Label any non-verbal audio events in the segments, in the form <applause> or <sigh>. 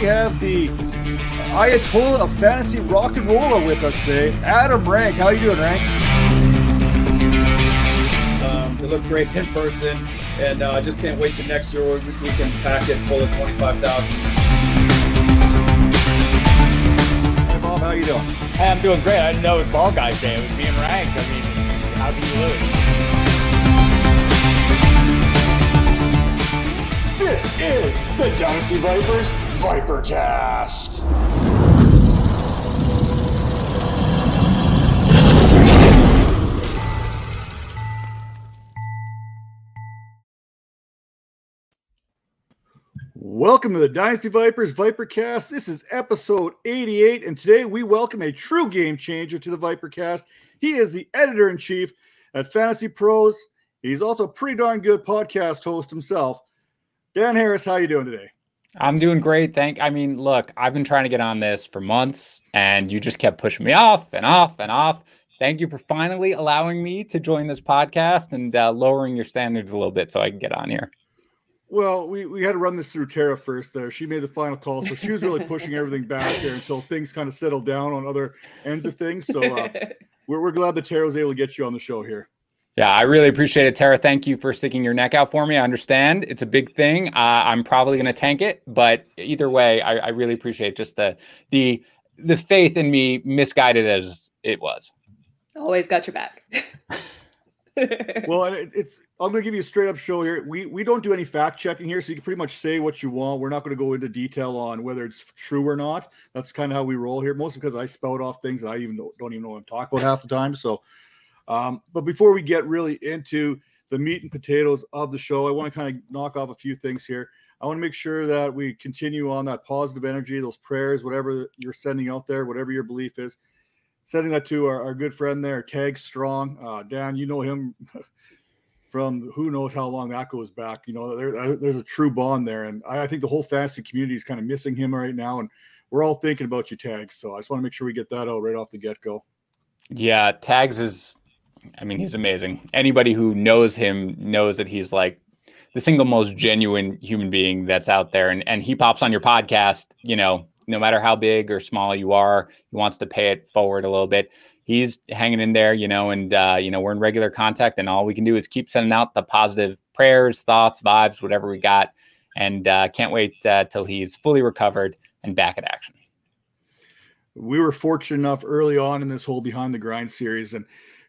we have the Ayatollah of fantasy rock and roller with us today, Adam Rank. How you doing, Rank? Um, they look great in person, and uh, I uh, just can't wait to next year where we, we can pack it full of 25,000. Hey, Bob, how you doing? Hey, I'm doing great. I didn't know it was Ball Guys Day. It was being ranked. I mean, how can you lose? This is the Dynasty Vipers Vipercast. Welcome to the Dynasty Vipers Vipercast. This is episode 88, and today we welcome a true game changer to the Vipercast. He is the editor in chief at Fantasy Pros. He's also a pretty darn good podcast host himself. Dan Harris, how you doing today? I'm doing great. Thank. I mean, look, I've been trying to get on this for months, and you just kept pushing me off and off and off. Thank you for finally allowing me to join this podcast and uh, lowering your standards a little bit so I can get on here. Well, we, we had to run this through Tara first there. She made the final call. So she was really pushing everything back there until things kind of settled down on other ends of things. So uh, <laughs> we're, we're glad that Tara was able to get you on the show here. Yeah, I really appreciate it, Tara. Thank you for sticking your neck out for me. I understand it's a big thing. Uh, I'm probably going to tank it, but either way, I, I, really appreciate just the the the faith in me, misguided as it was. Always got your back. <laughs> <laughs> well, it's I'm going to give you a straight up show here. We we don't do any fact checking here, so you can pretty much say what you want. We're not going to go into detail on whether it's true or not. That's kind of how we roll here, mostly because I spout off things that I even don't, don't even know what I'm talking about half the time. So um, but before we get really into the meat and potatoes of the show, I want to kind of knock off a few things here. I want to make sure that we continue on that positive energy, those prayers, whatever you're sending out there, whatever your belief is, sending that to our, our good friend there, Tag Strong. Uh, Dan, you know him <laughs> from who knows how long that goes back. You know, there, uh, there's a true bond there. And I, I think the whole fantasy community is kind of missing him right now. And we're all thinking about you, Tags. So I just want to make sure we get that out right off the get go. Yeah, Tags is I mean, he's amazing. Anybody who knows him knows that he's like the single most genuine human being that's out there. And and he pops on your podcast, you know, no matter how big or small you are, he wants to pay it forward a little bit. He's hanging in there, you know, and uh, you know, we're in regular contact, and all we can do is keep sending out the positive prayers, thoughts, vibes, whatever we got. And uh, can't wait uh, till he's fully recovered and back at action. We were fortunate enough early on in this whole behind the grind series, and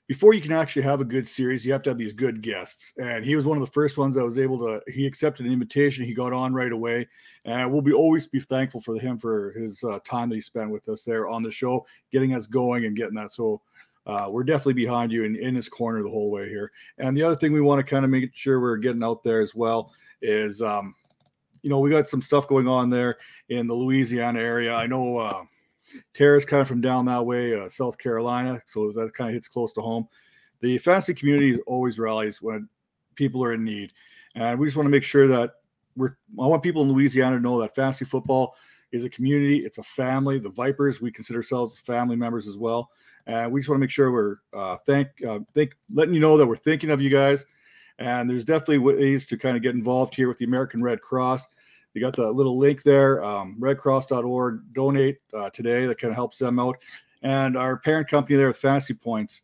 before you can actually have a good series, you have to have these good guests. And he was one of the first ones that was able to. He accepted an invitation. He got on right away, and we'll be always be thankful for him for his uh, time that he spent with us there on the show, getting us going and getting that. So uh, we're definitely behind you and in his corner the whole way here. And the other thing we want to kind of make sure we're getting out there as well is, um, you know, we got some stuff going on there in the Louisiana area. I know. Uh, Tara's kind of from down that way, uh, South Carolina, so that kind of hits close to home. The fantasy community always rallies when people are in need, and we just want to make sure that we're. I want people in Louisiana to know that fantasy football is a community, it's a family. The Vipers, we consider ourselves family members as well, and we just want to make sure we're uh, thank uh, letting you know that we're thinking of you guys. And there's definitely ways to kind of get involved here with the American Red Cross. You got the little link there, um, redcross.org. Donate uh, today. That kind of helps them out. And our parent company there, Fantasy Points,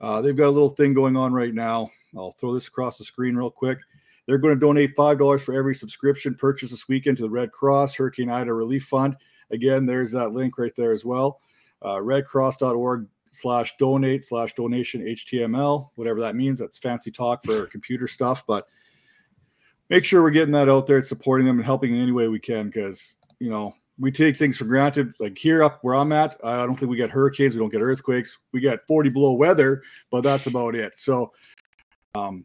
uh, they've got a little thing going on right now. I'll throw this across the screen real quick. They're going to donate $5 for every subscription purchase this weekend to the Red Cross Hurricane Ida Relief Fund. Again, there's that link right there as well. Uh, redcross.org slash donate slash donation HTML, whatever that means. That's fancy talk for computer stuff. But make sure we're getting that out there supporting them and helping in any way we can because you know we take things for granted. Like here up where I'm at, I don't think we get hurricanes, we don't get earthquakes, we get 40 below weather, but that's about it. So um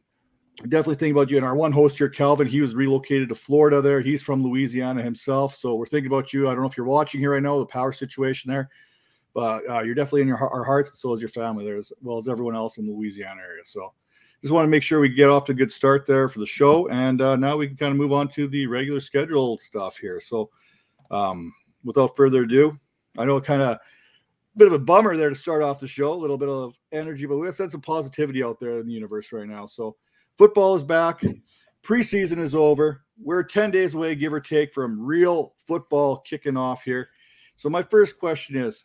definitely think about you. And our one host here, Calvin, he was relocated to Florida there. He's from Louisiana himself. So we're thinking about you. I don't know if you're watching here right now, the power situation there, but uh, you're definitely in your, our hearts, and so is your family there, as well as everyone else in the Louisiana area. So just want to make sure we get off to a good start there for the show. And uh, now we can kind of move on to the regular scheduled stuff here. So, um, without further ado, I know kind of a bit of a bummer there to start off the show, a little bit of energy, but we got some positivity out there in the universe right now. So, football is back, preseason is over. we're 10 days away, give or take, from real football kicking off here. So, my first question is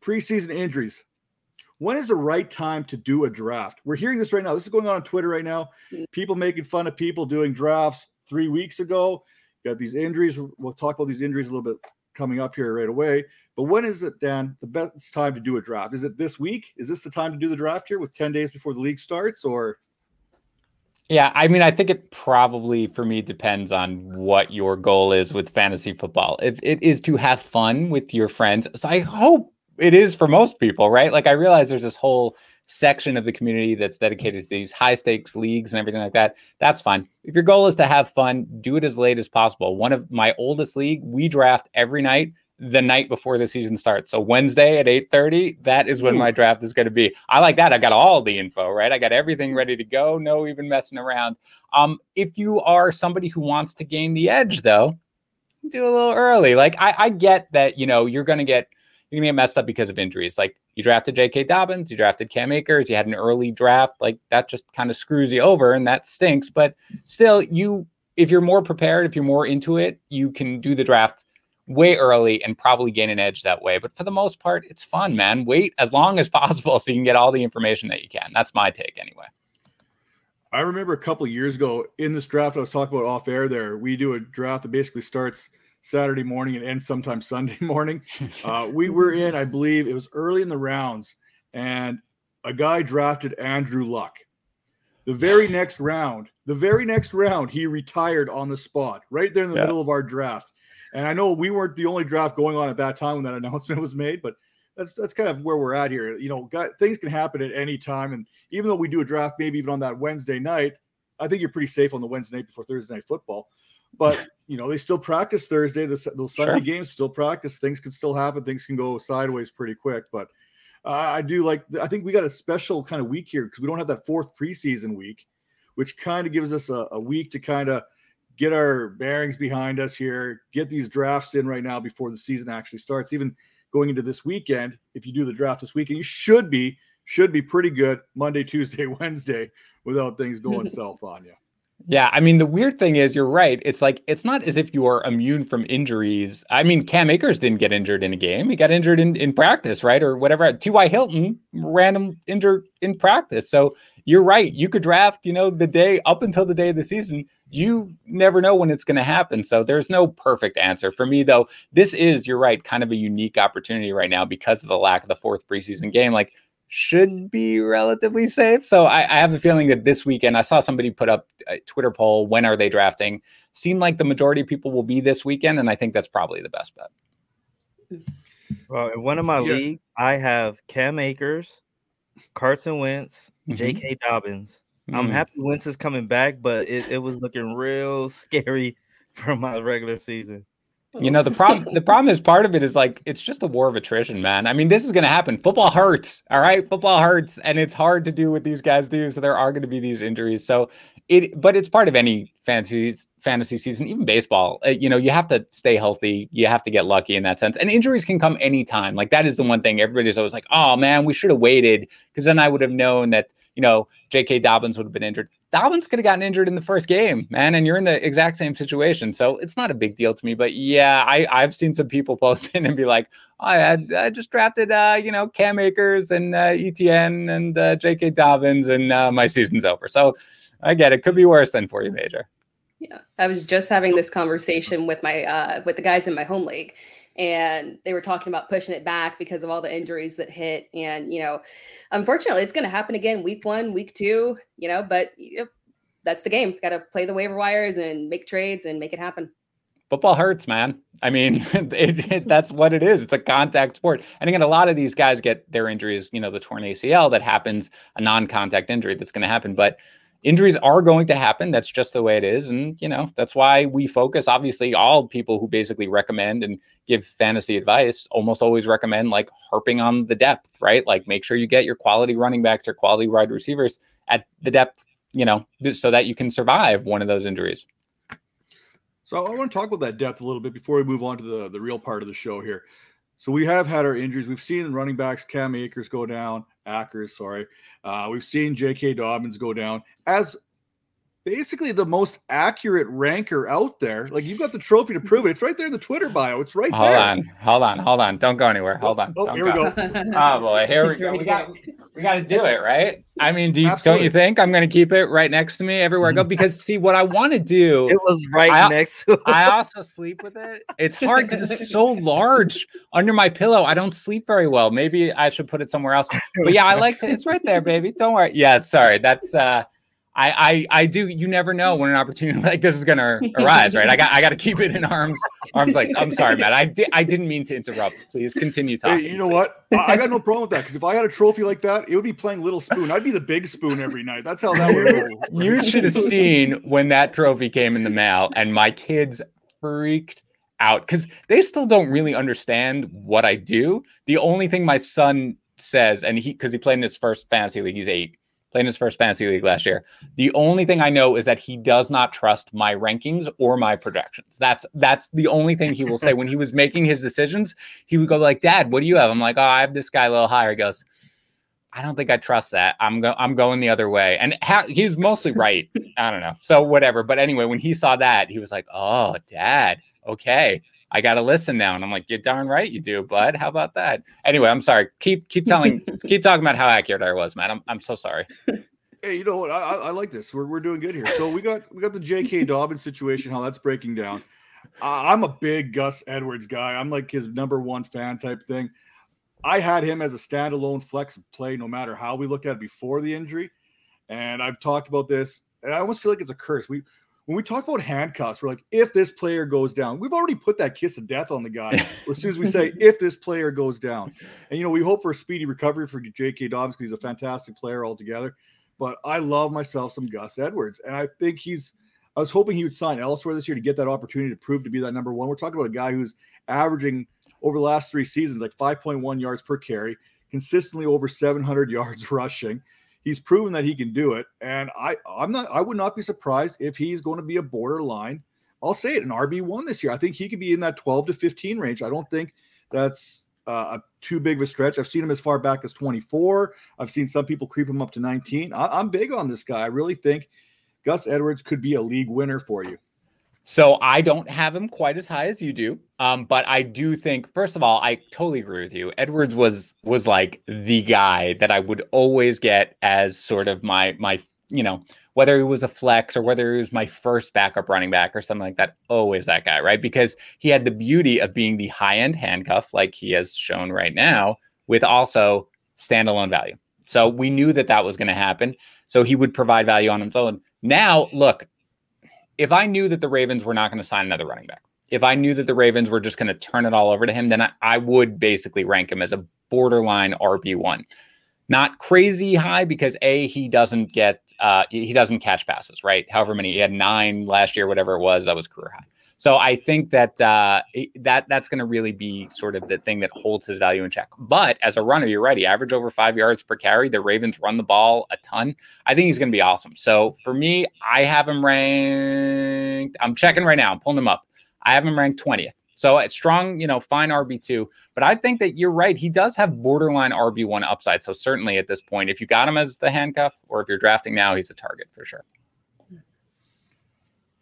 preseason injuries. When is the right time to do a draft? We're hearing this right now. This is going on on Twitter right now. Mm. People making fun of people doing drafts three weeks ago. got these injuries. We'll talk about these injuries a little bit coming up here right away. But when is it, Dan, the best time to do a draft? Is it this week? Is this the time to do the draft here with 10 days before the league starts or? Yeah, I mean, I think it probably for me depends on what your goal is with fantasy football. If it is to have fun with your friends, so I hope it is for most people, right? Like I realize there's this whole section of the community that's dedicated to these high stakes leagues and everything like that. That's fine. If your goal is to have fun, do it as late as possible. One of my oldest league, we draft every night the night before the season starts. So Wednesday at 8:30, that is when my draft is going to be. I like that. I got all the info, right? I got everything ready to go, no even messing around. Um if you are somebody who wants to gain the edge though, do a little early. Like I, I get that, you know, you're going to get you're to get messed up because of injuries. Like you drafted J.K. Dobbins, you drafted Cam Akers, you had an early draft. Like that just kind of screws you over and that stinks. But still, you, if you're more prepared, if you're more into it, you can do the draft way early and probably gain an edge that way. But for the most part, it's fun, man. Wait as long as <laughs> possible so you can get all the information that you can. That's my take anyway. I remember a couple years ago in this draft I was talking about off air there, we do a draft that basically starts Saturday morning and ends sometime Sunday <laughs> morning. <laughs> Uh, we were in, I believe it was early in the rounds, and a guy drafted Andrew Luck. The very <laughs> next round, the very next round, he retired on the spot, right there in the yeah. middle of our draft. And I know we weren't the only draft going on at that time when that announcement was made, but that's that's kind of where we're at here. You know, got, things can happen at any time, and even though we do a draft, maybe even on that Wednesday night, I think you're pretty safe on the Wednesday night before Thursday night football. But you know, they still practice Thursday. The, those Sunday sure. games still practice. Things can still happen. Things can go sideways pretty quick. But uh, I do like. I think we got a special kind of week here because we don't have that fourth preseason week, which kind of gives us a, a week to kind of get our bearings behind us here, get these drafts in right now before the season actually starts. Even going into this weekend, if you do the draft this weekend, you should be should be pretty good Monday, Tuesday, <laughs> Wednesday without things going <laughs> south on you. Yeah, I mean the weird thing is you're right. It's like it's not as if you are immune from injuries. I mean, Cam Akers didn't get injured in a game. He got injured in, in practice, right? Or whatever. T.Y. Hilton random injured in practice. So you're right. You could draft, you know, the day up until the day of the season. You never know when it's going to happen. So there's no perfect answer. For me, though, this is, you're right, kind of a unique opportunity right now because of the lack of the fourth preseason game. Like should be relatively safe. So I, I, have a feeling that this weekend, I saw somebody put up a Twitter poll, when are they drafting? Seemed like the majority of people will be this weekend, and I think that's probably the best bet. Well, in one of my yeah. league, I have Cam Akers, Carson Wentz, mm-hmm. J.K. Dobbins. Mm-hmm. I'm mm. happy Wentz is coming back, but it, it was looking real scary <laughs> for my regular season. You know the problem. the problem is part of it is like it's just a war of attrition, man. I mean, this is going to happen. Football hurts, all right. Football hurts, and it's hard to do what these guys do. So there are going to be these injuries. So it, but it's part of any fantasy fantasy season, even baseball. Uh, you know, you have to stay healthy. You have to get lucky in that sense, and injuries can come anytime. Like that is the one thing everybody's always like, "Oh man, we should have waited," because then I would have known that you know J.K. Dobbins would have been injured. Dobbins could have gotten injured in the first game, man, and you're in the exact same situation. So it's not a big deal to me. But yeah, I, I've seen some people <laughs> post in and be like, oh, I I just drafted uh, you know, Cam Akers and uh, ETN and uh, J.K. Dobbins, and uh, my season's over. So I get it. Could be worse than for you, Major. Yeah, I was just having this conversation with my uh, with the guys in my home league, and they were talking about pushing it back because of all the injuries that hit. And you know unfortunately it's going to happen again week one week two you know but that's the game. Got to play the waiver wires and make trades and make it happen. Football hurts man. I mean <laughs> it, it, that's what it is. It's a contact sport. And again a lot of these guys get their injuries you know the torn acl that happens a non-contact injury that's going to happen. But injuries are going to happen. That's just the way it is. And, you know, that's why we focus. Obviously, all people who basically recommend and give fantasy advice almost always recommend like harping on the depth, right? Like make sure you get your quality running backs or quality wide receivers at the depth, you know, so that you can survive one of those injuries. So I want to talk about that depth a little bit before we move on to the, the real part of the show here. So we have had our injuries. We've seen running backs Cam Akers go down, Akers, sorry. Uh, we've seen J.K. Dobbins go down. As basically the most accurate ranker out there. Like you've got the trophy to prove it. It's right there in the Twitter bio. It's right hold there. Hold on, hold on, hold on. Don't go anywhere. Hold on. Oh, Don't here we go. <laughs> Oh boy, here we It's go. right We got here. we got to do it, right? I mean, do you, don't you think I'm going to keep it right next to me everywhere I go? Because see, what I want to do It was right I- next to I also sleep with it. It's hard because it's so large under my pillow. I don't sleep very well. Maybe I should put it somewhere else. But yeah, I like to. It's right there, baby. Don't worry. Yeah, sorry. That's uh, I I I do. You never know when an opportunity <laughs> like this is going to arise, right? I got I got to keep it in arms arms. Like I'm sorry, Matt. I did I didn't mean to interrupt. Please continue talking. Hey, you know what? I, I got no problem with that because if I had a trophy like that, it would be playing Little Spoon. I'd be the big spoon every night. That's how that would go. You <laughs> should have <laughs> seen when that trophy came in the mail and my kids freaked out because they still don't really understand what I do. The only thing my son says, and he because he played in his first fantasy league, he's eight, played in his first fantasy league last year. The only thing I know is that he does not trust my rankings or my projections. That's that's the only thing he will say when he was making his decisions. He would go like, "Dad, what do you have?" I'm like, "Oh, I have this guy a little higher." He goes. I don't think I trust that. I'm go- I'm going the other way, and ha- he's mostly right. I don't know. So whatever. But anyway, when he saw that, he was like, "Oh, Dad, okay, I got to listen now." And I'm like, "You're darn right you do, bud. How about that?" Anyway, I'm sorry. Keep keep telling, <laughs> keep talking about how accurate I was, man. I'm I'm so sorry. Hey, you know what? I, I, I like this. We're, we're doing good here. So we got we got the J.K. Dobbins situation. How that's breaking down. I I'm a big Gus Edwards guy. I'm like his number one fan type thing. I had him as a standalone flex play, no matter how we look at it before the injury. And I've talked about this, and I almost feel like it's a curse. We when we talk about handcuffs, we're like, if this player goes down, we've already put that kiss of death on the guy. as soon as we say if this player goes down, and you know, we hope for a speedy recovery for J.K. Dobbins because he's a fantastic player altogether. But I love myself some Gus Edwards, and I think he's. I was hoping he would sign elsewhere this year to get that opportunity to prove to be that number one. We're talking about a guy who's averaging over the last three seasons like 5.1 yards per carry, consistently over 700 yards <laughs> rushing. He's proven that he can do it, and I I'm not I would not be surprised if he's going to be a borderline. I'll say it an RB one this year. I think he could be in that 12 to 15 range. I don't think that's uh, a too big of a stretch. I've seen him as far back as 24. I've seen some people creep him up to 19. I, I'm big on this guy. I really think Gus Edwards could be a league winner for you. So I don't have him quite as high as you do. Um, but I do think, first of all, I totally agree with you. Edwards was was like the guy that I would always get as sort of my my, you know, whether he was a flex or whether he was my first backup running back or something like that, always that guy, right? Because he had the beauty of being the high-end handcuff, like he has shown right now, with also standalone value. So we knew that that was going to happen. So he would provide value on his own. Now, look, if I knew that the Ravens were not going to sign another running back, if I knew that the Ravens were just going to turn it all over to him, then I, I would basically rank him as a borderline RB1. Not crazy high because a he doesn't get uh, he doesn't catch passes right. However many he had nine last year, whatever it was, that was career high. So I think that uh, that that's going to really be sort of the thing that holds his value in check. But as a runner, you're right. He averaged over five yards per carry. The Ravens run the ball a ton. I think he's going to be awesome. So for me, I have him ranked. I'm checking right now. I'm pulling him up. I have him ranked 20th. So strong, you know, fine RB2. But I think that you're right. He does have borderline RB1 upside. So certainly at this point, if you got him as the handcuff or if you're drafting now, he's a target for sure.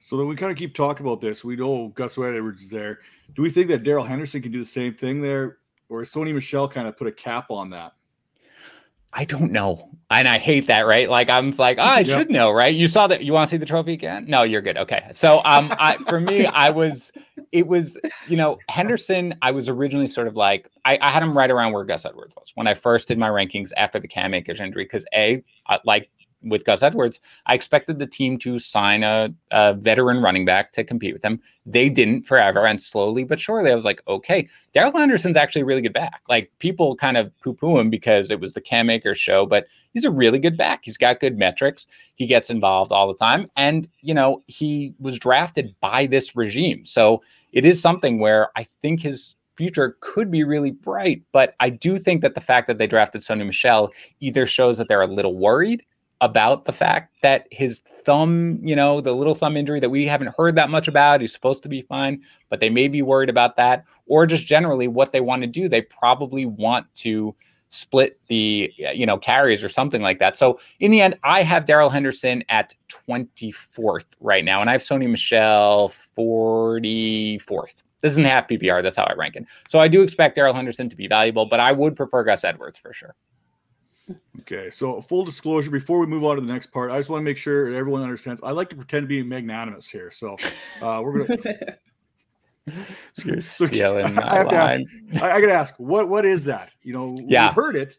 So then we kind of keep talking about this. We know Gus Edwards is there. Do we think that Darrell Henderson can do the same thing there? Or is Sony Michel kind of put a cap on that? I don't know. And I hate that, right? Like I'm like, oh, I Yep. should know, right? You saw that you want to see the trophy again? No, you're good. Okay. So um I for me, I was it was, you know, Henderson, I was originally sort of like I, I had him right around where Gus Edwards was when I first did my rankings after the Cam Akers injury. Because A, I, like with Gus Edwards, I expected the team to sign a, a veteran running back to compete with him. They didn't forever, and slowly but surely, I was like, okay, Darrell Henderson's actually a really good back. Like people kind of poo-poo him because it was the Cam Akers show, but he's a really good back. He's got good metrics. He gets involved all the time, and you know he was drafted by this regime, so it is something where I think his future could be really bright. But I do think that the fact that they drafted Sony Michel either shows that they're a little worried about the fact that his thumb, you know, the little thumb injury that we haven't heard that much about, he's supposed to be fine, but they may be worried about that, or just generally what they want to do. They probably want to split the you know carries or something like that. So in the end, I have Darrell Henderson at 24th right now, and I have Sony Michel 44th. This isn't half PPR. That's how I rank it. So I do expect Darrell Henderson to be valuable, but I would prefer Gus Edwards for sure. Okay, so full disclosure before we move on to the next part, I just want to make sure everyone understands. I like to pretend to be magnanimous here, so uh, we're gonna. <laughs> You're stealing <laughs> I, have to ask, I, I gotta ask, what what is that? You know, Yeah. we've heard it.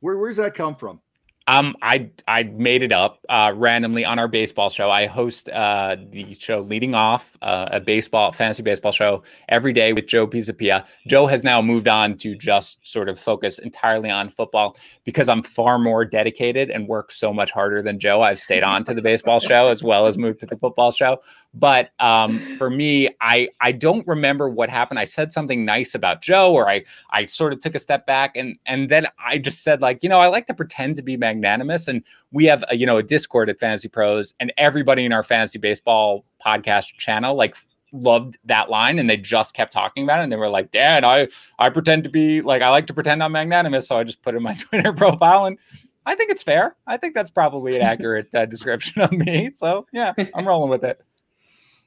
Where where's that come from? Um, I I made it up uh, randomly on our baseball show. I host uh, the show leading off uh, a baseball fantasy baseball show every day with Joe Pisapia. Joe has now moved on to just sort of focus entirely on football because I'm far more dedicated and work so much harder than Joe. I've stayed on to the baseball show as well as moved to the football show. But um, for me, I I don't remember what happened. I said something nice about Joe, or I I sort of took a step back, and and then I just said like, you know, I like to pretend to be magnanimous, and we have a, you know a Discord at Fantasy Pros, and everybody in our fantasy baseball podcast channel like loved that line, and they just kept talking about it, and they were like, Dan, I I pretend to be like I like to pretend I'm magnanimous, so I just put in my <laughs> Twitter profile and. I think it's fair. I think that's probably an accurate uh, description of me. So yeah, I'm rolling with it.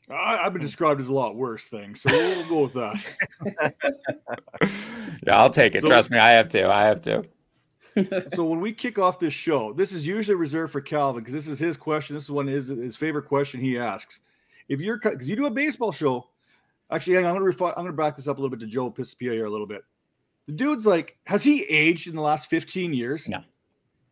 I, I've been described as a lot worse things, so we'll, we'll go with that. <laughs> Yeah, I'll take it. So- Trust me, I have to. I have to. so when we kick off this show, this is usually reserved for Calvin because this is his question. This is one his his favorite question he asks. If you're because you do a baseball show, actually, hang on, I'm gonna refi- I'm gonna back this up a little bit to Joe Pisapia here a little bit. The dude's like, has he aged in the last 15 years? No.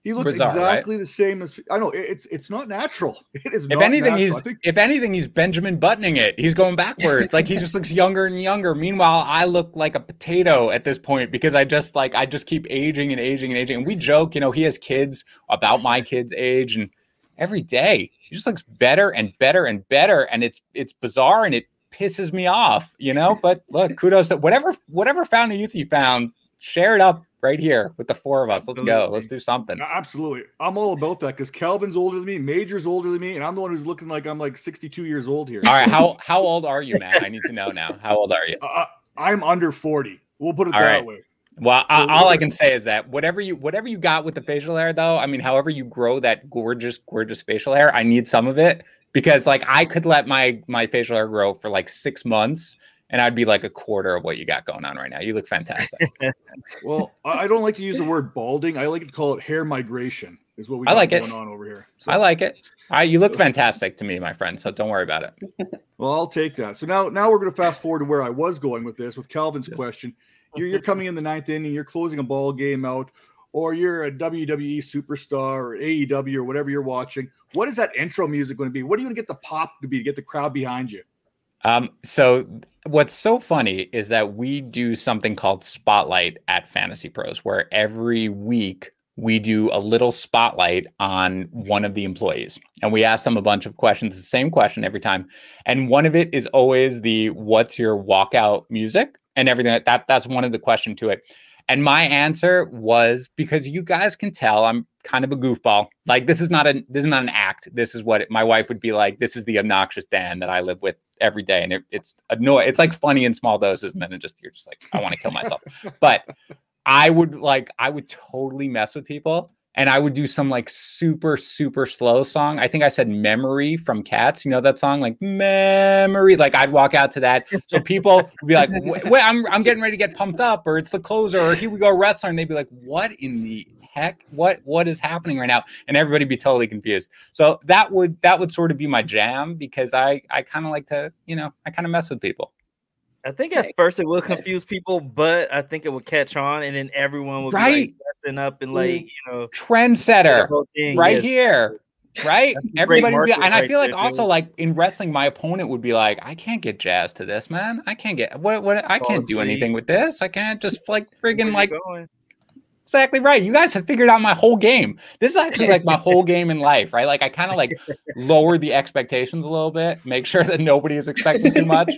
He looks Bizarre, right? exactly the same as I know. It's it's not natural. <laughs> It is. If not anything, natural. he's think if anything, he's Benjamin buttoning it. He's going backwards. like he just looks younger and younger. Meanwhile, I look like a potato at this point because I just like I just keep aging and aging and aging. And we joke, you know, he has kids about my kids' age, and every day he just looks better and better and better. And it's it's bizarre and it pisses me off, you know. But look, kudos to whatever whatever fountain of youth you found, share it up right here with the four of us. Let's go. Let's do something. absolutely. I'm all about that because Calvin's older than me, Major's older than me, and I'm the one who's looking like I'm like 62 years old here. All right, how <laughs> how old are you, man? I need to know now. How old are you? <laughs> Uh, I'm under 40. We'll put it All that right. way. Well, I, all I can say is that whatever you whatever you got with the facial hair, though, I mean, however you grow that gorgeous, gorgeous facial hair, I need some of it because, like, I could let my my facial hair grow for like six months, and I'd be like a quarter of what you got going on right now. You look fantastic. <laughs> Well, I don't like to use the word balding. I like to call it hair migration. Is what we I like it. going on over here. So, I like it. I you look <laughs> fantastic to me, my friend. So don't worry about it. <laughs> Well, I'll take that. So now, now we're going to fast forward to where I was going with this, with Calvin's Yes. question. You're, you're coming in the ninth inning, you're closing a ball game out, or you're a WWE superstar or AEW or whatever you're watching. What is that intro music going to be? What are you going to get the pop to be to get the crowd behind you? Um, so what's so funny is that we do something called Spotlight at Fantasy Pros, where every week we do a little spotlight on one of the employees and we ask them a bunch of questions, the same question every time. And one of it is always the what's your walkout music and everything. That that's one of the question to it. And my answer was because you guys can tell I'm kind of a goofball. Like this is not a this is not an act. This is what it, my wife would be like. This is the obnoxious Dan that I live with every day, and it, it's annoying. It's like funny in small doses, and then it just you're just like I want to kill myself. <laughs> but I would like I would totally mess with people. And I would do some like super, super slow song. I think I said memory from cats. You know that song? Like memory. Like I'd walk out to that. So people would be like, <laughs> wait, I'm I'm getting ready to get pumped up, or it's the closer, or here we go wrestler. And they'd be like, what in the heck? What what is happening right now? And everybody be totally confused. So that would that would sort of be my jam because I I kind of like to, you know, I kind of mess with people. I think at Right. first it will confuse people, but I think it will catch on, and then everyone will Right. be like dressing up and mm-hmm. like you know Trendsetter. right yes. here. Right? That's Everybody be, and I feel like there, also dude. like in wrestling, my opponent would be like, I can't get jazzed to this, man. I can't get what what I can't do asleep. anything with this. I can't just like friggin' like going? exactly right. You guys have figured out my whole game. This is actually like my whole <laughs> game in life, right? Like I kind of like lower the expectations a little bit, make sure that nobody is expecting too much.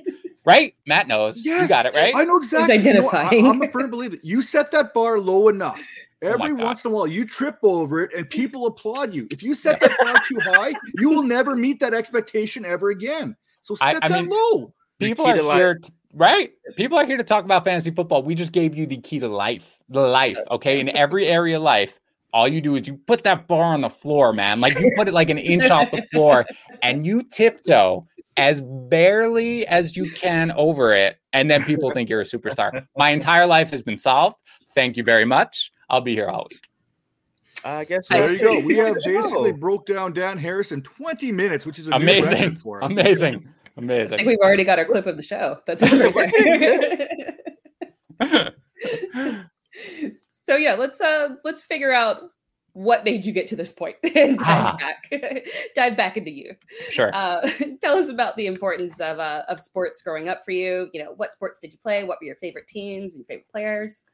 Right? Matt knows. You got it, right? I know exactly. You know what? I, identifying. am a firm believer. You set that bar low enough. <laughs> Oh Every God. once in a while, you trip over it and people applaud you. If you set that bar too high, you will never meet that expectation ever again. So set I that mean, low. People are to here t- right? People are here to talk about fantasy football. We just gave you the key to life, the life. Okay, in every area of life, all you do is you put that bar on the floor, man. Like you put it like an inch off the floor, and you tiptoe as barely as you can over it, and then people think you're a superstar. My entire life has been solved. Thank you very much. I'll be here all week. I guess There that's you go. We have basically broke down Dan Harris in 20 minutes, which is a Amazing, record for us. amazing, <laughs> I think we've already got our clip of the show. That's it right there. So yeah, let's uh let's figure out what made you get to this point <laughs> and dive Ah. back <laughs> dive back into you. Sure. Uh, <laughs> tell us about the importance of uh, of sports growing up for you. You know, what sports did you play? What were your favorite teams and favorite players?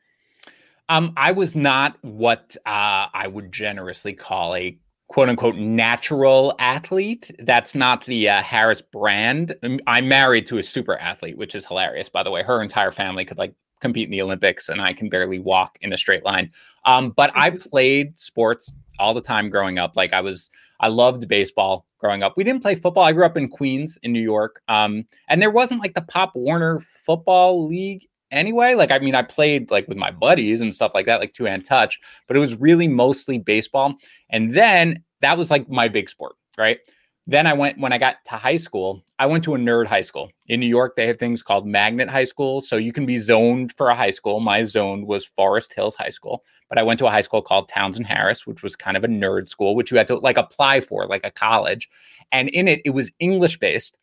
Um, I was not what uh, I would generously call a quote unquote natural athlete. That's not the uh, Harris brand. I'm married to a super athlete, which is hilarious, by the way. Her entire family could like compete in the Olympics, and I can barely walk in a straight line. Um, but I played sports all the time growing up. Like I was, I loved baseball growing up. We didn't play football. I grew up in Queens, in New York, um, and there wasn't like the Pop Warner Football League anyway. Like, I mean, I played like with my buddies and stuff like that, like two hand touch, but it was really mostly baseball. And then that was like my big sport, right? Then I went when I got to high school, I went to a nerd high school. In New York, they have things called magnet high school. So you can be zoned for a high school. My zone was Forest Hills High School, but I went to a high school called Townsend Harris, which was kind of a nerd school, which you had to like apply for, like a college. And in it, it was English based.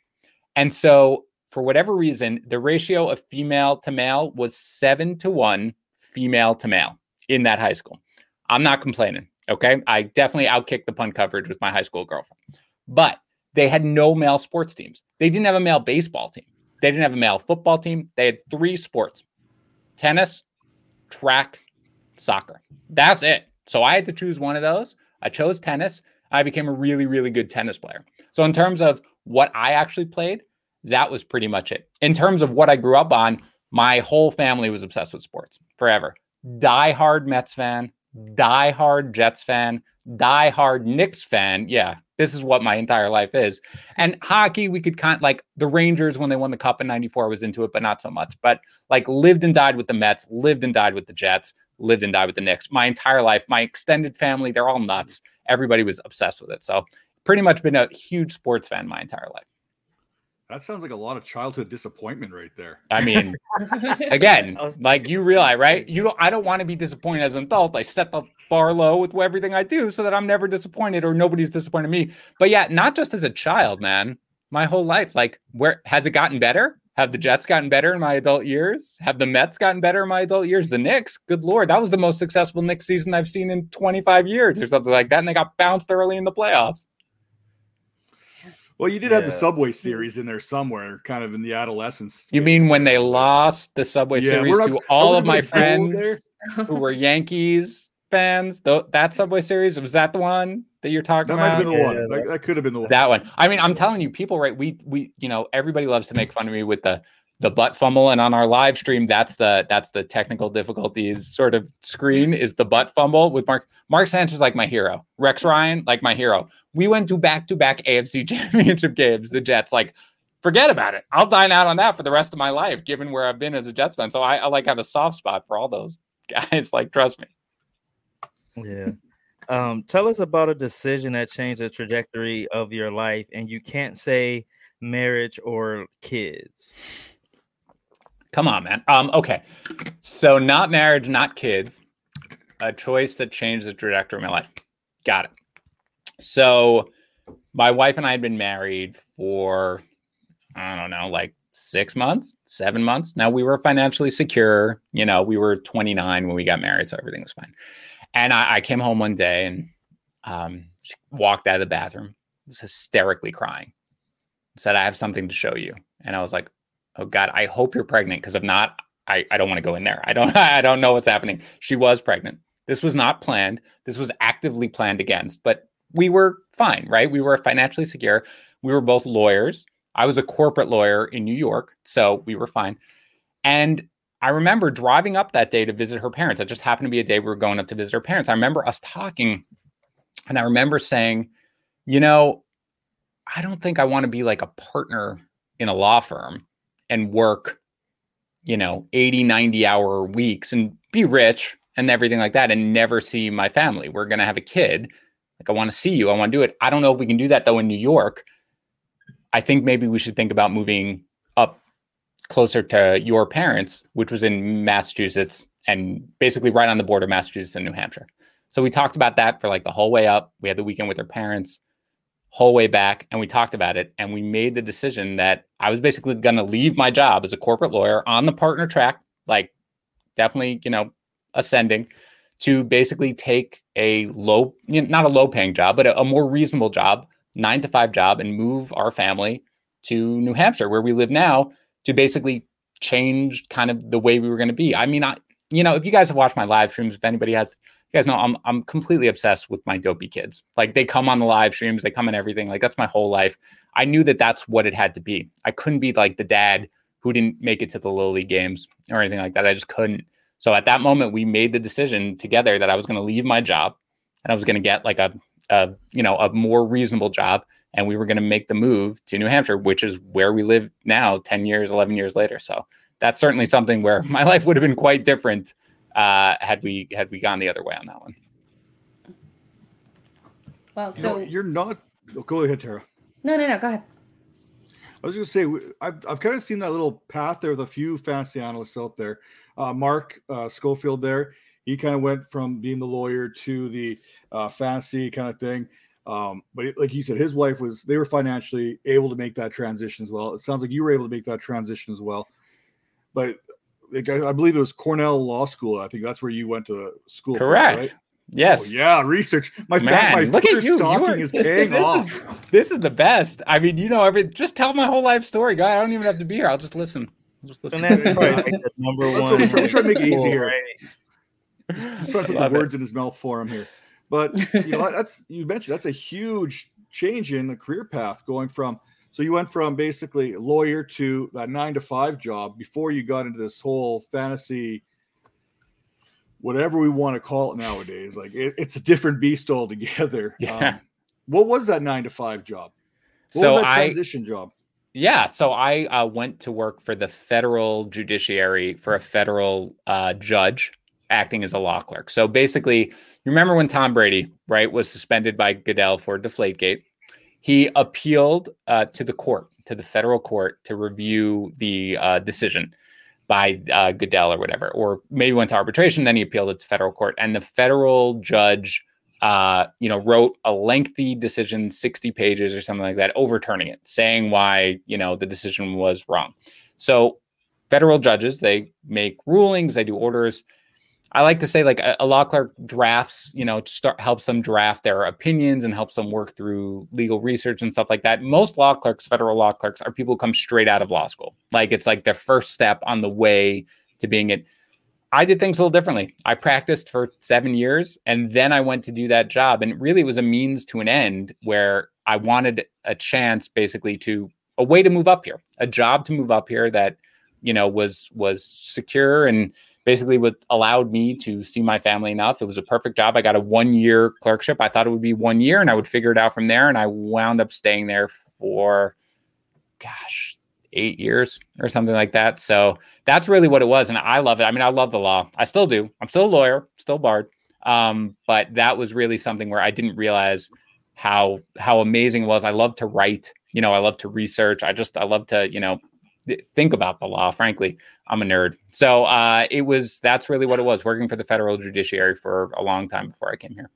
And so for whatever reason, the ratio of female to male was seven to one female to male in that high school. I'm not complaining. Okay. I definitely outkicked the punt coverage with my high school girlfriend, but they had no male sports teams. They didn't have a male baseball team. They didn't have a male football team. They had three sports tennis, track, soccer. That's it. So I had to choose one of those. I chose tennis. I became a really, really good tennis player. So, in terms of what I actually played, that was pretty much it. In terms of what I grew up on, my whole family was obsessed with sports forever. Die hard Mets fan, die hard Jets fan, die hard Knicks fan. Yeah, this is what my entire life is. And hockey, we could kind like the Rangers when they won the cup in 94 was into it, but not so much. But like lived and died with the Mets, lived and died with the Jets, lived and died with the Knicks. My entire life, my extended family, they're all nuts. Everybody was obsessed with it. So pretty much been a huge sports fan my entire life. That sounds like a lot of childhood disappointment right there. I mean, <laughs> again, like you realize, right? You don't. I don't want to be disappointed as an adult. I set the bar low with everything I do, so that I'm never disappointed or nobody's disappointed me. But yeah, not just as a child, man. My whole life, like, where has it gotten better? Have the Jets gotten better in my adult years? Have the Mets gotten better in my adult years? The Knicks, good lord, that was the most successful Knicks season I've seen in 25 years or something like that, and they got bounced early in the playoffs. Well, you did have the Subway series in there somewhere, kind of in the adolescence. You mean when they lost the Subway Yeah, Series not- to all of my friends? who <laughs> were Yankees fans. Th- that Subway Series was that the one that you're talking about? That might have been the one. Yeah, That, that could have been the one. That one. I mean, I'm telling you, people, right? We we you know everybody loves to make fun of me with the the butt fumble, and on our live stream, that's the that's the technical difficulties sort of screen is the butt fumble with Mark Mark Sanchez like my hero, Rex Ryan like my hero. We went to back to back AFC <laughs> Championship games. The Jets like. Forget about it. I'll dine out on that for the rest of my life, given where I've been as a Jets fan. So I, I like have a soft spot for all those guys. <laughs> Like, trust me. Yeah. Um, tell us about a decision that changed the trajectory of your life, and you can't say marriage or kids. Come on, man. Um, okay. So not marriage, not kids. A choice that changed the trajectory of my life. Got it. So my wife and I had been married for I don't know, like six months, seven months. Now we were financially secure. You know, we were 29 when we got married, so everything was fine. And I, I came home one day and um, walked out of the bathroom, was hysterically crying. Said, "I have something to show you." And I was like, oh god i hope you're pregnant because if not i, I don't want to go in there. I don't <laughs> i don't know what's happening. She was pregnant. This was not planned. This was actively planned against but we were fine right? We were financially secure. We were both lawyers. I was a corporate lawyer in new york so we were fine. And i remember driving up that day to visit her parents. It just happened to be a day we were going up to visit her parents. I remember us talking and i remember saying you know i don't think i want to be like a partner in a law firm and work you know, 80, 90 hour weeks and be rich and everything like that and never see my family. We're going to have a kid. Like, I want to see you. I want to do it. I don't know if we can do that though in New York. I think maybe we should think about moving up closer to your parents, which was in Massachusetts and basically right on the border of Massachusetts and New Hampshire. So we talked about that for like the whole way up. We had the weekend with their parents, whole way back, and we talked about it. And we made the decision that I was basically going to leave my job as a corporate lawyer on the partner track, like definitely, you know, ascending to basically take a low, you know, not a low paying job, but a, a more reasonable job, nine to five job, and move our family to New Hampshire, where we live now, to basically change kind of the way we were going to be. I mean, I, you know, if you guys have watched my live streams, if anybody has, you guys know I'm I'm completely obsessed with my dopey kids. Like they come on the live streams, they come in everything. Like that's my whole life. I knew that that's what it had to be. I couldn't be like the dad who didn't make it to the low league games or anything like that. I just couldn't. So at that moment, we made the decision together that I was going to leave my job and I was going to get like a, a you know a more reasonable job and we were going to make the move to New Hampshire, which is where we live now, 10 years, 11 years later. So that's certainly something where <laughs> my life would have been quite different uh, had we had we gone the other way on that one. Well, so you know, you're not. Oh, go ahead, Tara. No, no, no. Go ahead. I was going to say I've I've kind of seen that little path there with a few fantasy analysts out there. Uh, Mark uh, Schofield there, he kind of went from being the lawyer to the uh, fantasy kind of thing. Um, but it, like he said, his wife was they were financially able to make that transition as well. It sounds like you were able to make that transition as well. But like, I, I believe it was Cornell Law School. I think that's where you went to school. Correct. From, right? Yes. Oh, yeah, research. My Man, my look at you. stalking You are- is <laughs> paying this off. Is, this is the best. I mean, you know, every just tell my whole life story, guy. I don't even have to be here. I'll just listen. I'll just listen. And that's It's like- like the number That's one. what we try- we try to make it easy here. Right. I'm trying to put the Love it. words in his mouth for him here. But you know, <laughs> that's you mentioned that's a huge change in the career path going from so you went from basically lawyer to that nine to five job before you got into this whole fantasy whatever we want to call it nowadays. Like it, it's a different beast altogether. <laughs> Yeah. Um, what was that nine to five job? What So was that I- transition job? Yeah, so I uh, went to work for the federal judiciary for a federal uh, judge acting as a law clerk. So basically, you remember when Tom Brady, right, was suspended by Goodell for Deflategate? He appealed uh, to the court, to the federal court, to review the uh, decision by uh, Goodell or whatever, or maybe went to arbitration. Then he appealed it to federal court, and the federal judge uh, you know, wrote a lengthy decision, 60 pages or something like that, overturning it, saying why, you know, the decision was wrong. So federal judges, they make rulings, they do orders. I like to say like a, a law clerk drafts, you know, start helps them draft their opinions and helps them work through legal research and stuff like that. Most law clerks, federal law clerks, are people who come straight out of law school. Like it's like their first step on the way to being it. I did things a little differently. I practiced for seven years and then I went to do that job. And really, it was a means to an end where I wanted a chance basically to a way to move up here, a job to move up here that, you know, was was secure and basically what allowed me to see my family enough. It was a perfect job. I got a one year clerkship. I thought it would be one year and I would figure it out from there. And I wound up staying there for gosh, eight years or something like that. So that's really what it was. And I love it. I mean, I love the law. I still do. I'm still a lawyer, still barred. Um, but that was really something where I didn't realize how how amazing it was. I love to write, you know, I love to research. I just I love to, you know, think about the law. Frankly, I'm a nerd. So uh it was that's really what it was, working for the federal judiciary for a long time before I came here.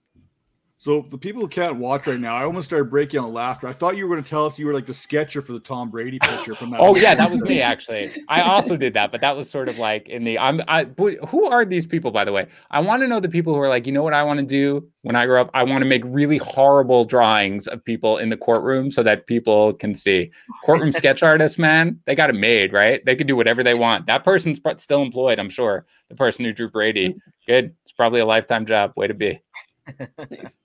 So the people who can't watch right now, I almost started breaking out laughter. I thought you were going to tell us you were like the sketcher for the Tom Brady picture from that. Oh yeah, that was me actually. I also did that, but that was sort of like in the I'm I but who are these people by the way? I want to know the people who are like, you know what I want to do when I grow up? I want to make really horrible drawings of people in the courtroom so that people can see. Courtroom sketch artists, man, they got it made, right? They can do whatever they want. That person's still employed, I'm sure. The person who drew Brady. Good. It's probably a lifetime job. Way to be. <laughs>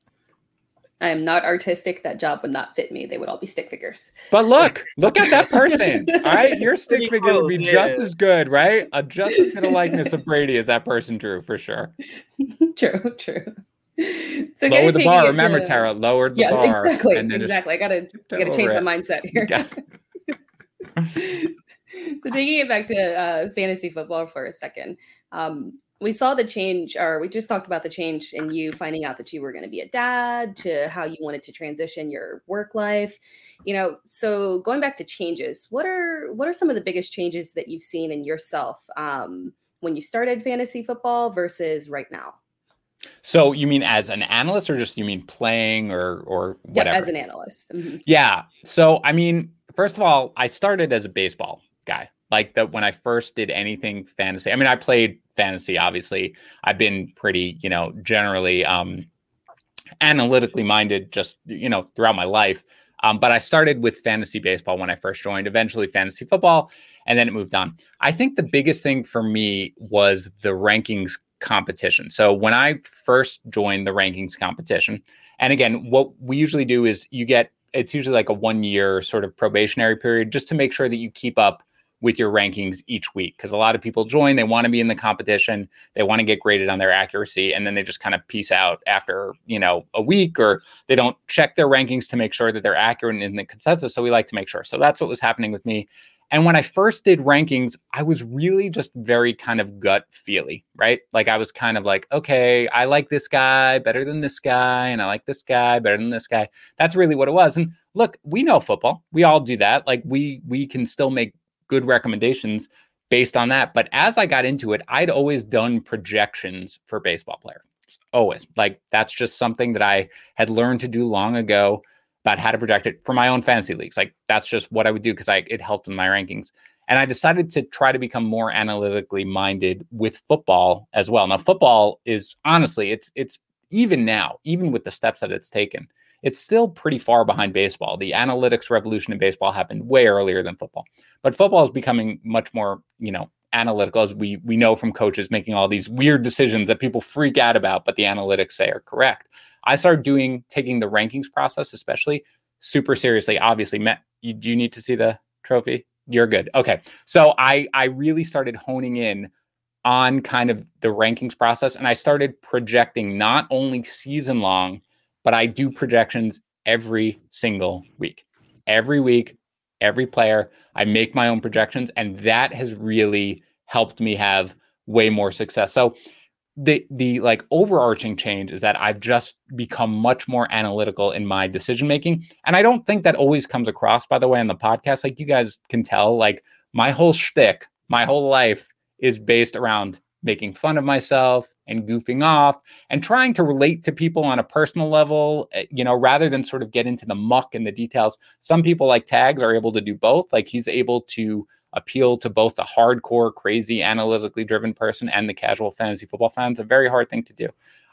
I am not artistic. That job would not fit me. They would all be stick figures. But look, look at that person. All right. Your <laughs> stick Pretty figure would be close, just as good, right? A just as good a likeness of Brady as that person drew for sure. <laughs> true, true. So Lower the bar. Remember, to- Tara, lowered the Yeah, bar. exactly, and then exactly. I gotta, I gotta change over my mindset here. Yeah. <laughs> so taking it back to uh, fantasy football for a second, um, we saw the change, or we just talked about the change in you finding out that you were going to be a dad, to how you wanted to transition your work life. You know, so going back to changes, what are what are some of the biggest changes that you've seen in yourself um, when you started fantasy football versus right now? So you mean as an analyst, or just you mean playing, or or whatever? Yep, as an analyst. Mm-hmm. Yeah. So I mean, first of all, I started as a baseball guy. Like that when I first did anything fantasy. I mean, I played fantasy. Obviously, I've been pretty, you know, generally um, analytically minded, just you know, throughout my life. Um, but I started with fantasy baseball when I first joined. Eventually, fantasy football, and then it moved on. I think the biggest thing for me was the rankings competition. So when I first joined the rankings competition, and again, what we usually do is you get it's usually like a one year sort of probationary period just to make sure that you keep up with your rankings each week because a lot of people join they want to be in the competition they want to get graded on their accuracy and then they just kind of piece out after you know a week or they don't check their rankings to make sure that they're accurate in the consensus so we like to make sure so that's what was happening with me and when I first did rankings, I was really just very kind of gut feely, right? Like I was kind of like, okay, I like this guy better than this guy, and I like this guy better than this guy. That's really what it was. And look, we know football. We all do that. Like we we can still make good recommendations based on that. But as I got into it, I'd always done projections for baseball players. Always. Like that's just something that I had learned to do long ago about how to project it for my own fantasy leagues. Like that's just what I would do because I it helped in my rankings. And I decided to try to become more analytically minded with football as well. Now, football is honestly, it's it's even now, even with the steps that it's taken, it's still pretty far behind baseball. The analytics revolution in baseball happened way earlier than football. But football is becoming much more, you know, analytical as we we know from coaches making all these weird decisions that people freak out about, but the analytics say are correct. I started doing taking the rankings process, especially super seriously. Obviously, Matt, you, do you need to see the trophy? You're good. Okay. So I I really started honing in on kind of the rankings process and I started projecting not only season long, but I do projections every single week. Every week, every player, I make my own projections and that has really helped me have way more success. So the the like overarching change is that I've just become much more analytical in my decision making, and I don't think that always comes across. By the way, on the podcast, like you guys can tell, like my whole shtick, my whole life is based around making fun of myself and goofing off and trying to relate to people on a personal level, eh, you know, rather than sort of get into the muck and the details. Some people like tags are able to do both. Like he's able to appeal to both the hardcore, crazy, analytically driven person and the casual fantasy football fan. It's a very hard thing to do.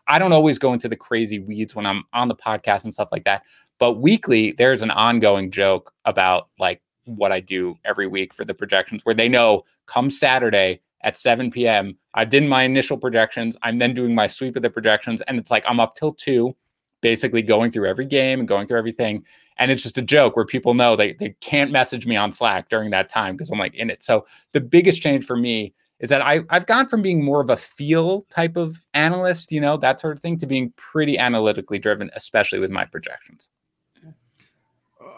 I don't always go into the crazy weeds when I'm on the podcast and stuff like that. But weekly, there's an ongoing joke about like what I do every week for the projections where they know come Saturday at 7 p.m., I've done my initial projections. I'm then doing my sweep of the projections. And it's like I'm up till two, basically going through every game and going through everything and it's just a joke where people know they, they can't message me on slack during that time because i'm like in it so the biggest change for me is that I, i've gone from being more of a feel type of analyst you know that sort of thing to being pretty analytically driven especially with my projections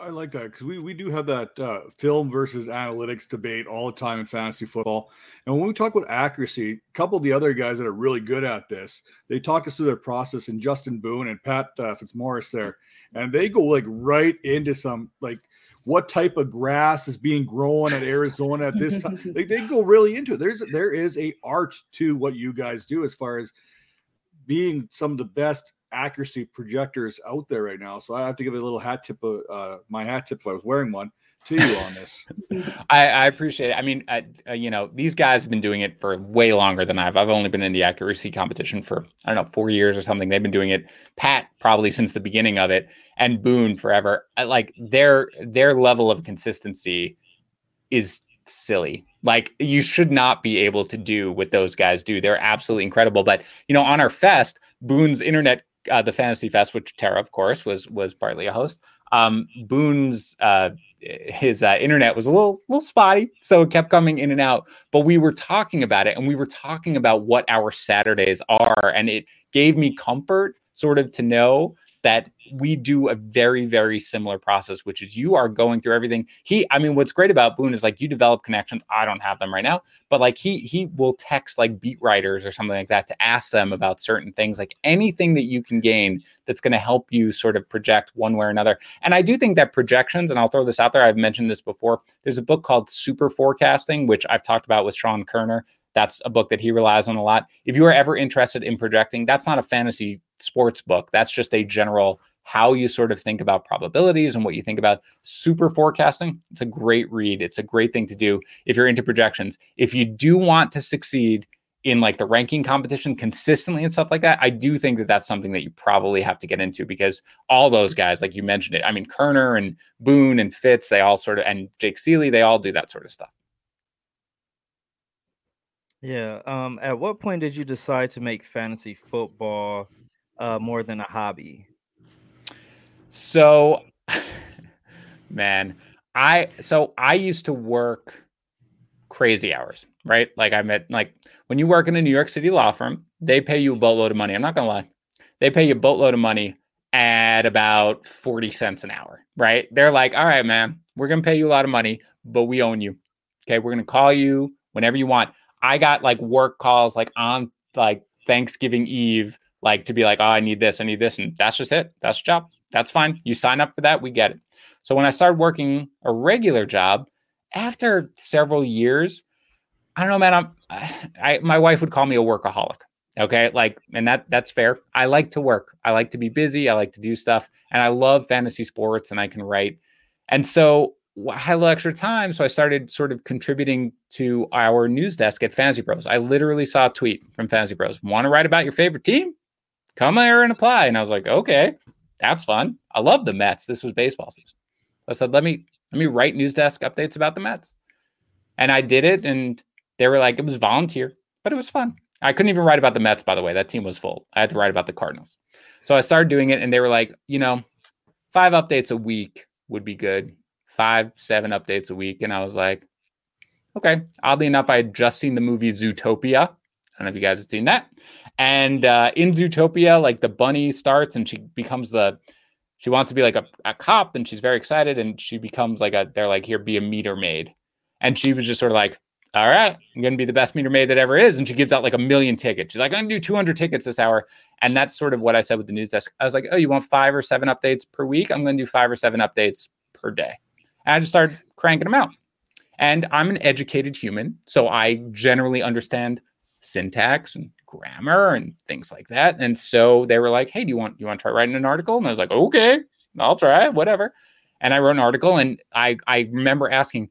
I like that because we, we do have that uh, film versus analytics debate all the time in fantasy football. And when we talk about accuracy, a couple of the other guys that are really good at this, they talk us through their process. And Justin Boone and Pat uh, Fitzmaurice there, and they go like right into some like what type of grass is being grown at Arizona at this time. <laughs> they, they go really into it. There's there is a art to what you guys do as far as being some of the best accuracy projectors out there right now. So I have to give a little hat tip, of, uh, my hat tip if I was wearing one to you on this. <laughs> I, I, appreciate it. I mean, I, uh, you know, these guys have been doing it for way longer than I've. I've only been in the accuracy competition for I don't know four years or something. They've been doing it. Pat probably since the beginning of it, and Boone forever. I, like their their level of consistency is silly. Like you should not be able to do what those guys do. They're absolutely incredible. But you know, on our fest, Boone's internet uh, the Fantasy Fest, which Tara, of course, was was partly a host. Um, Boone's uh, his uh, internet was a little little spotty, so it kept coming in and out. But we were talking about it, and we were talking about what our Saturdays are, and it gave me comfort, sort of, to know that we do a very, very similar process, which is you are going through everything. He, I mean, what's great about Boone is like you develop connections. I don't have them right now, but like he he will text like beat writers or something like that to ask them about certain things, like anything that you can gain that's going to help you sort of project one way or another. And I do think that projections, and I'll throw this out there, I've mentioned this before. There's a book called Super Forecasting, which I've talked about with Sean Koerner That's a book that he relies on a lot. If you are ever interested in projecting, that's not a fantasy sports book. That's just a general how you sort of think about probabilities and what you think about super forecasting. It's a great read. It's a great thing to do if you're into projections. If you do want to succeed in like the ranking competition consistently and stuff like that, I do think that that's something that you probably have to get into because all those guys, like you mentioned it, I mean, Koerner and Boone and Fitz, they all sort of, and Jake Ciely, they all do that sort of stuff. Yeah. Um. At what point did you decide to make fantasy football uh, more than a hobby? So, <laughs> man, I so I used to work crazy hours, right? Like I met like when you work in a New York City law firm, they pay you a boatload of money. I'm not gonna lie, they pay you a boatload of money at about 40 cents an hour, right? They're like, all right, man, we're gonna pay you a lot of money, but we own you. Okay, we're gonna call you whenever you want. I got like work calls like on like Thanksgiving Eve, like to be like, oh, I need this, I need this, and that's just it. That's job. That's fine. You sign up for that, we get it. So when I started working a regular job, after several years, I don't know, man. I'm, I my wife would call me a workaholic. Okay, like, and that that's fair. I like to work. I like to be busy. I like to do stuff, and I love fantasy sports, and I can write. And so I had a little extra time, so I started sort of contributing to our news desk at Fantasy Pros. I literally saw a tweet from Fantasy Pros. Want to write about your favorite team? Come here and apply. And I was like, okay, that's fun. I love the Mets. This was baseball season. I said, let me let me write news desk updates about the Mets. And I did it, and they were like, it was volunteer, but it was fun. I couldn't even write about the Mets, by the way. That team was full. I had to write about the Cardinals. So I started doing it, and they were like, you know, five updates a week would be good five, seven updates a week. And I was like, okay. Oddly enough, I had just seen the movie Zootopia. I don't know if you guys have seen that. And uh, in Zootopia, like the bunny starts and she becomes the, she wants to be like a, a cop and she's very excited and she becomes like a, they're like, here, be a meter maid. And she was just sort of like, all right, I'm going to be the best meter maid that ever is. And she gives out like a million tickets. She's like, I'm going to do 200 tickets this hour. And that's sort of what I said with the news desk. I was like, oh, you want five or seven updates per week? I'm going to do five or seven updates per day. And I just started cranking them out. And I'm an educated human, so I generally understand syntax and grammar and things like that. And so they were like, "Hey, do you want you want to try writing an article?" And I was like, "Okay, I'll try, whatever." And I wrote an article, and I I remember asking,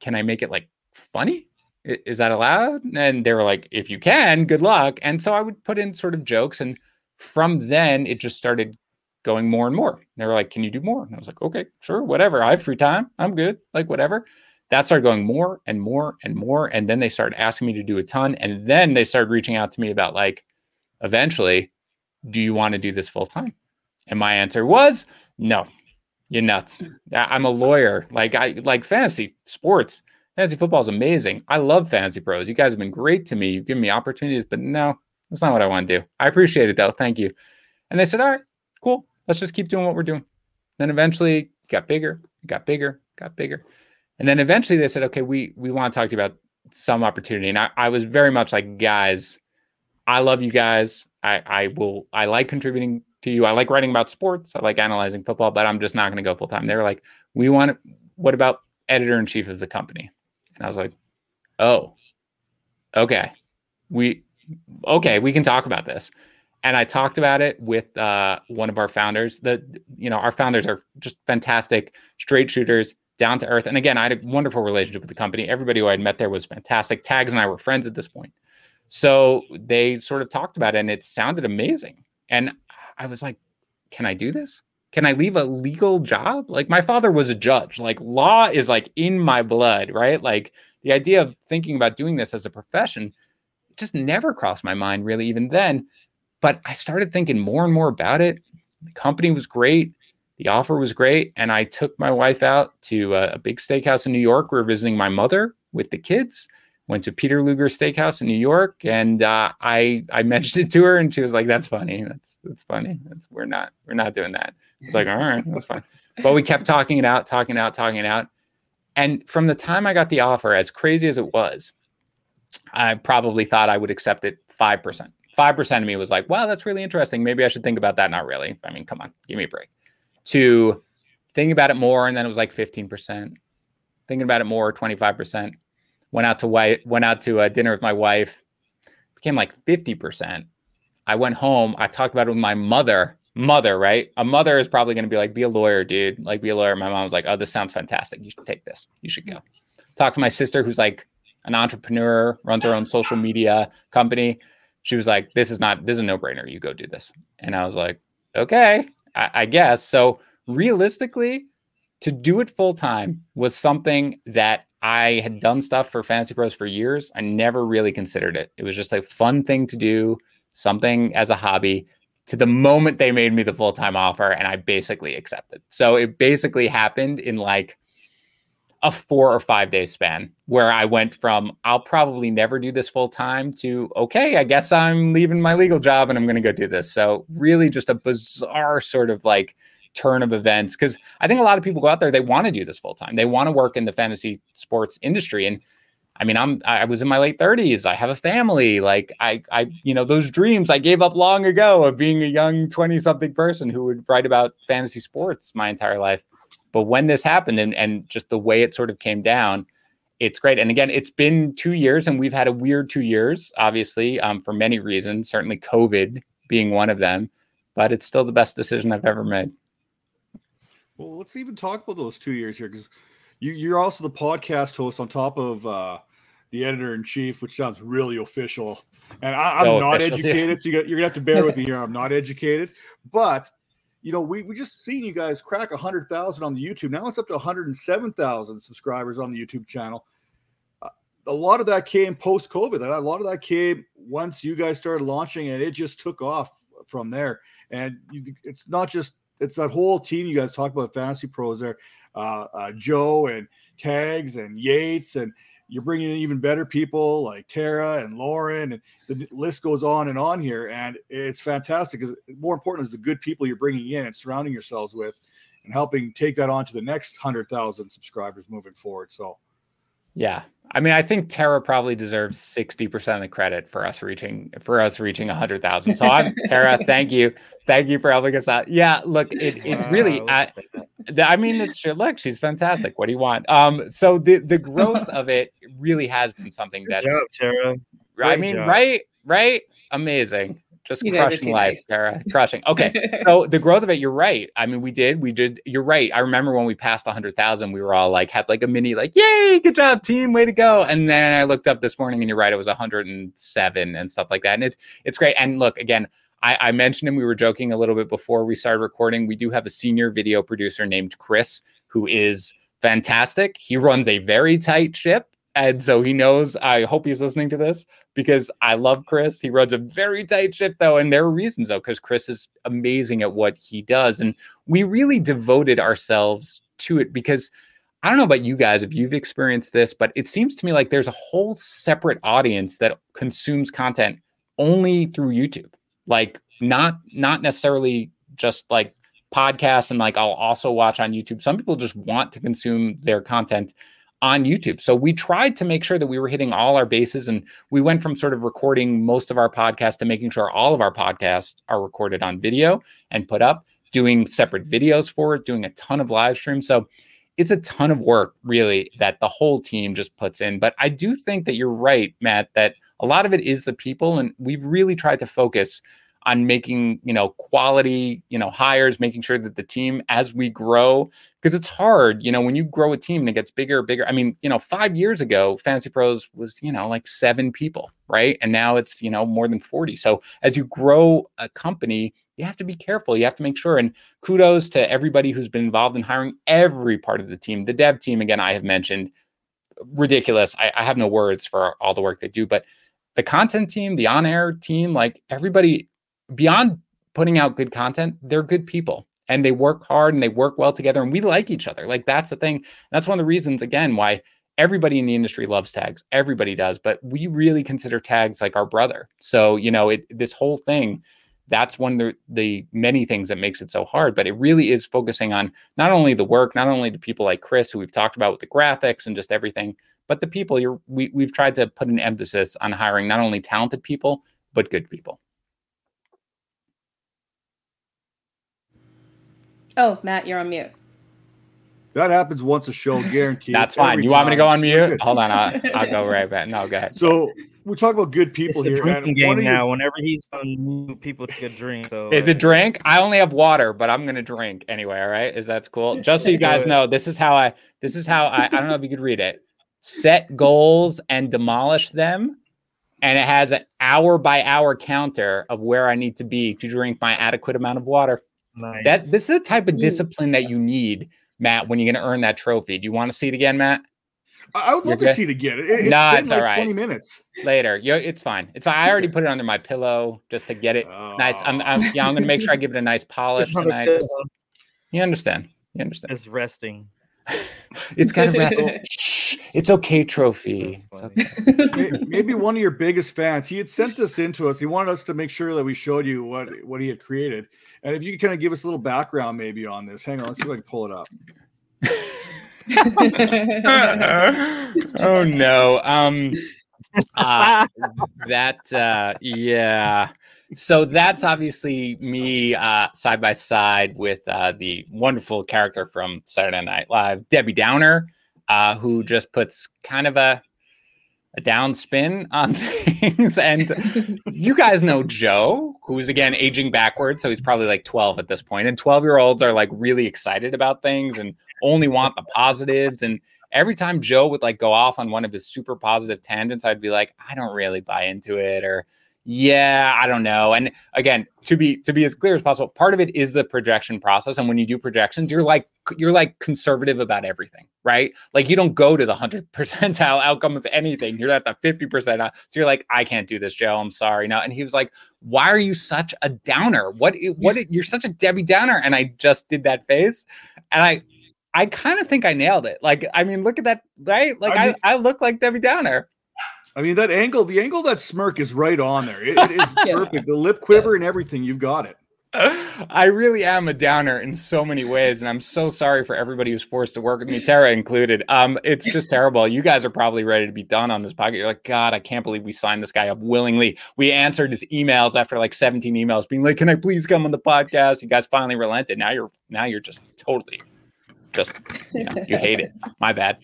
"Can I make it like funny? Is that allowed?" And they were like, "If you can, good luck." And so I would put in sort of jokes, and from then it just started going more and more. They were like, Can you do more? And I was like, Okay, sure, whatever. I have free time. I'm good. Like, whatever. That started going more and more and more. And then they started asking me to do a ton. And then they started reaching out to me about, like, eventually, do you want to do this full time? And my answer was, No, you're nuts. I'm a lawyer. Like, I like fantasy sports. Fantasy football is amazing. I love fantasy pros. You guys have been great to me. You've given me opportunities, but no, that's not what I want to do. I appreciate it though. Thank you. And they said, All right, cool let's just keep doing what we're doing. Then eventually it got bigger, it got bigger, got bigger. And then eventually they said, okay, we we want to talk to you about some opportunity. And I, I was very much like, guys, I love you guys. I, I will I like contributing to you. I like writing about sports. I like analyzing football, but I'm just not going to go full time. They were like, we want what about editor in chief of the company? And I was like, oh, okay. We okay, we can talk about this and I talked about it with uh, one of our founders. The you know our founders are just fantastic, straight shooters, down to earth. And again, I had a wonderful relationship with the company. Everybody who I had met there was fantastic. Tags and I were friends at this point, so they sort of talked about it, and it sounded amazing. And I was like, "Can I do this? Can I leave a legal job? Like my father was a judge. Like law is like in my blood, right? Like the idea of thinking about doing this as a profession." just never crossed my mind really even then but I started thinking more and more about it. The company was great. The offer was great. And I took my wife out to a, big steakhouse in New York. We were visiting my mother with the kids. went to Peter Luger Steakhouse in New York, and uh, I I mentioned it to her, and she was like, "That's funny. That's that's funny. That's we're not we're not doing that." I was like, "All right, that's fine." But we kept talking it out, talking it out, talking it out, and from the time I got the offer, as crazy as it was, I probably thought I would accept it five percent. Five percent of me was like, "Wow, that's really interesting. Maybe I should think about that." Not really. I mean, come on, give me a break. To thinking about it more, and then it was like fifteen percent. Thinking about it more, twenty five percent went out to wife, went out to a dinner with my wife, became like 50%. I went home, I talked about it with my mother. Mother, right? A mother is probably going to be like, be a lawyer, dude. Like, be a lawyer. My mom was like, oh, this sounds fantastic. You should take this. You should go. Talk to my sister, who's like an entrepreneur, runs her own social media company. She was like, this is not, this is a no brainer. You go do this. And I was like, okay, I, I guess. So realistically, to do it full time was something that I had done stuff for Fantasy Pros for years. I never really considered it. It was just a fun thing to do, something as a hobby. To the moment they made me the full time offer, and I basically accepted. So it basically happened in like a four or five day span where I went from I'll probably never do this full time to okay, I guess I'm leaving my legal job and I'm going to go do this. So really just a bizarre sort of like turn of events because I think a lot of people go out there they want to do this full time. They want to work in the fantasy sports industry and I mean, I'm I was in my late 30s. I have a family. Like I I you know, those dreams I gave up long ago of being a young 20 something person who would write about fantasy sports my entire life. But when this happened and and just the way it sort of came down, it's great. And again, it's been 2 years and we've had a weird 2 years, obviously, um, for many reasons, certainly COVID being one of them, but it's still the best decision I've ever made. Well, let's even talk about those two years here because you, you're also the podcast host on top of uh, the editor in chief, which sounds really official. And I, am so not educated, too. so you got, you're gonna have to bear with me here. I'm not educated, but you know, we we just seen you guys crack a hundred thousand on the YouTube. Now it's up to 107,000 subscribers on the YouTube channel. Uh, a lot of that came post COVID. A lot of that came once you guys started launching, and it just took off from there. And you, it's not just it's that whole team you guys talk about fantasy pros there, uh, uh, Joe and Tags and Yates, and you're bringing in even better people like Tara and Lauren, and the list goes on and on here. And it's fantastic. Because more important is the good people you're bringing in and surrounding yourselves with, and helping take that on to the next hundred thousand subscribers moving forward. So, yeah, I mean, I think Tara probably deserves 60% of the credit for us reaching for us reaching 100,000. So I'm <laughs> Tara, thank you. Thank you for helping us out. Yeah, look, it, it really I, I mean it's true. Look, she's fantastic. What do you want? Um so the the growth of it really has been something that's job, Tara. Great I mean, job. right, right? Amazing just you crushing life, nice. Sarah. Crushing. Okay. <laughs> so the growth of it, you're right. I mean, we did, we did, you're right. I remember when we passed 100,000, we were all like, had like a mini, like, yay, good job, team, way to go. And then I looked up this morning and you're right, it was 107 and stuff like that. And it, it's great. And look, again, I, I mentioned him, we were joking a little bit before we started recording. We do have a senior video producer named Chris who is fantastic. He runs a very tight ship. And so he knows, I hope he's listening to this because I love Chris. He runs a very tight ship though, and there are reasons though, because Chris is amazing at what he does. And we really devoted ourselves to it because I don't know about you guys if you've experienced this, but it seems to me like there's a whole separate audience that consumes content only through YouTube. Like not not necessarily just like podcasts and like I'll also watch on YouTube. Some people just want to consume their content on YouTube. So we tried to make sure that we were hitting all our bases and we went from sort of recording most of our podcasts to making sure all of our podcasts are recorded on video and put up, doing separate videos for it, doing a ton of live streams. So it's a ton of work really that the whole team just puts in. But I do think that you're right, Matt, that a lot of it is the people and we've really tried to focus on making you know quality you know hires making sure that the team as we grow because it's hard you know when you grow a team and it gets bigger bigger. I mean you know five years ago fantasy pros was you know like seven people right? And now it's you know more than 40 so as you grow a company you have to be careful. You have to make sure. And kudos to everybody who's been involved in hiring every part of the team. The dev team again i have mentioned ridiculous. I, I have no words for all the work they do but the content team the on-air team like everybody beyond putting out good content, they're good people and they work hard and they work well together and we like each other. Like that's the thing. That's one of the reasons again why everybody in the industry loves tags. Everybody does, but we really consider tags like our brother. So, you know, it this whole thing, that's one of the, the many things that makes it so hard. But it really is focusing on not only the work, not only the people like Chris, who we've talked about with the graphics and just everything, but the people you're we, we've tried to put an emphasis on hiring not only talented people, but good people. Oh, Matt, you're on mute. That happens once a show, guaranteed. That's fine. You want me to go on mute? Hold on, I'll, I'll, go right back. No, go ahead. So we talk about good people it's here. A drinking game now. Whenever he's on, mute, people take a drink. So is it uh, drink? I only have water, but I'm gonna drink anyway. All right, is that cool? Just so you <laughs> guys know, this is how I. This is how I. I don't know if you could read it. Set goals and demolish them, and it has an hour by hour counter of where I need to be to drink my adequate amount of water. Nice. That this is the type of discipline that you need Matt, when you're going to earn that trophy. Do you want to see it again, Matt? I would love to see it again. It, it's nah, it's like all right. 20 minutes later. Yeah, it's fine. It's fine. I already put it under my pillow just to get it oh. nice. I'm, I'm, oh. yeah, I'm going to make sure I give it a nice <laughs> polish tonight. You understand? You understand? It's resting. <laughs> it's got to rest. <laughs> it's okay, trophy. It's okay. <laughs> Maybe one of your biggest fans. He had sent this in to us. He wanted us to make sure that we showed you what what he had created. And if you could kind of give us a little background maybe on this. Hang on, let's see if I can pull it up. <laughs> oh no. Um uh, that uh yeah. So that's obviously me uh side by side with uh the wonderful character from Saturday Night Live, Debbie Downer, uh, who just puts kind of a a downspin on <laughs> things. and you guys know Joe, who's again aging backwards. So he's probably like 12 at this point. And 12 year olds are like really excited about things and only want the positives. And every time Joe would like go off on one of his super positive tangents, I'd be like, I don't really buy into it. Or yeah i don't know and again to be to be as clear as possible part of it is the projection process and when you do projections you're like you're like conservative about everything right? Like you don't go to the 100 percentile <laughs> outcome of anything you're at the 50 percent so you're like i can't do this joe i'm sorry now and he was like why are you such a downer? What what you're such a debbie downer and i just did that face and i i kind of think i nailed it like i mean look at that right? Like I, mean, I, I look like debbie downer I mean, that angle, the angle that smirk is right on there. it, it is <laughs> yeah. perfect. The lip quiver yeah. and everything, you've got it. I really am a downer in so many ways, and I'm so sorry for everybody who's forced to work with me, Tara included. Um, it's just terrible. You guys are probably ready to be done on this podcast. You're like, God, I can't believe we signed this guy up willingly. We answered his emails after like 17 emails, being like, "Can I please come on the podcast?" You guys finally relented. Now you're now you're just totally, just you, know, you hate it. My bad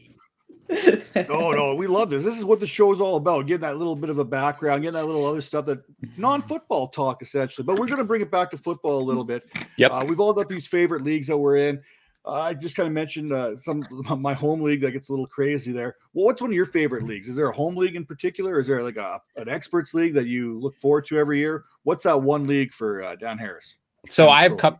no, no, we love this. This is what the show is all about. Getting that little bit of a background, getting that little other stuff that non-football talk essentially. But we're going to bring it back to football a little bit. Yep. Uh, we've all got these favorite leagues that we're in. Uh, I just kind of mentioned uh, some my home league that gets a little crazy there. Well, what's one of your favorite leagues? Is there a home league in particular? Is there like a an experts league that you look forward to every year? What's that one league for uh, Dan Harris? So I've come,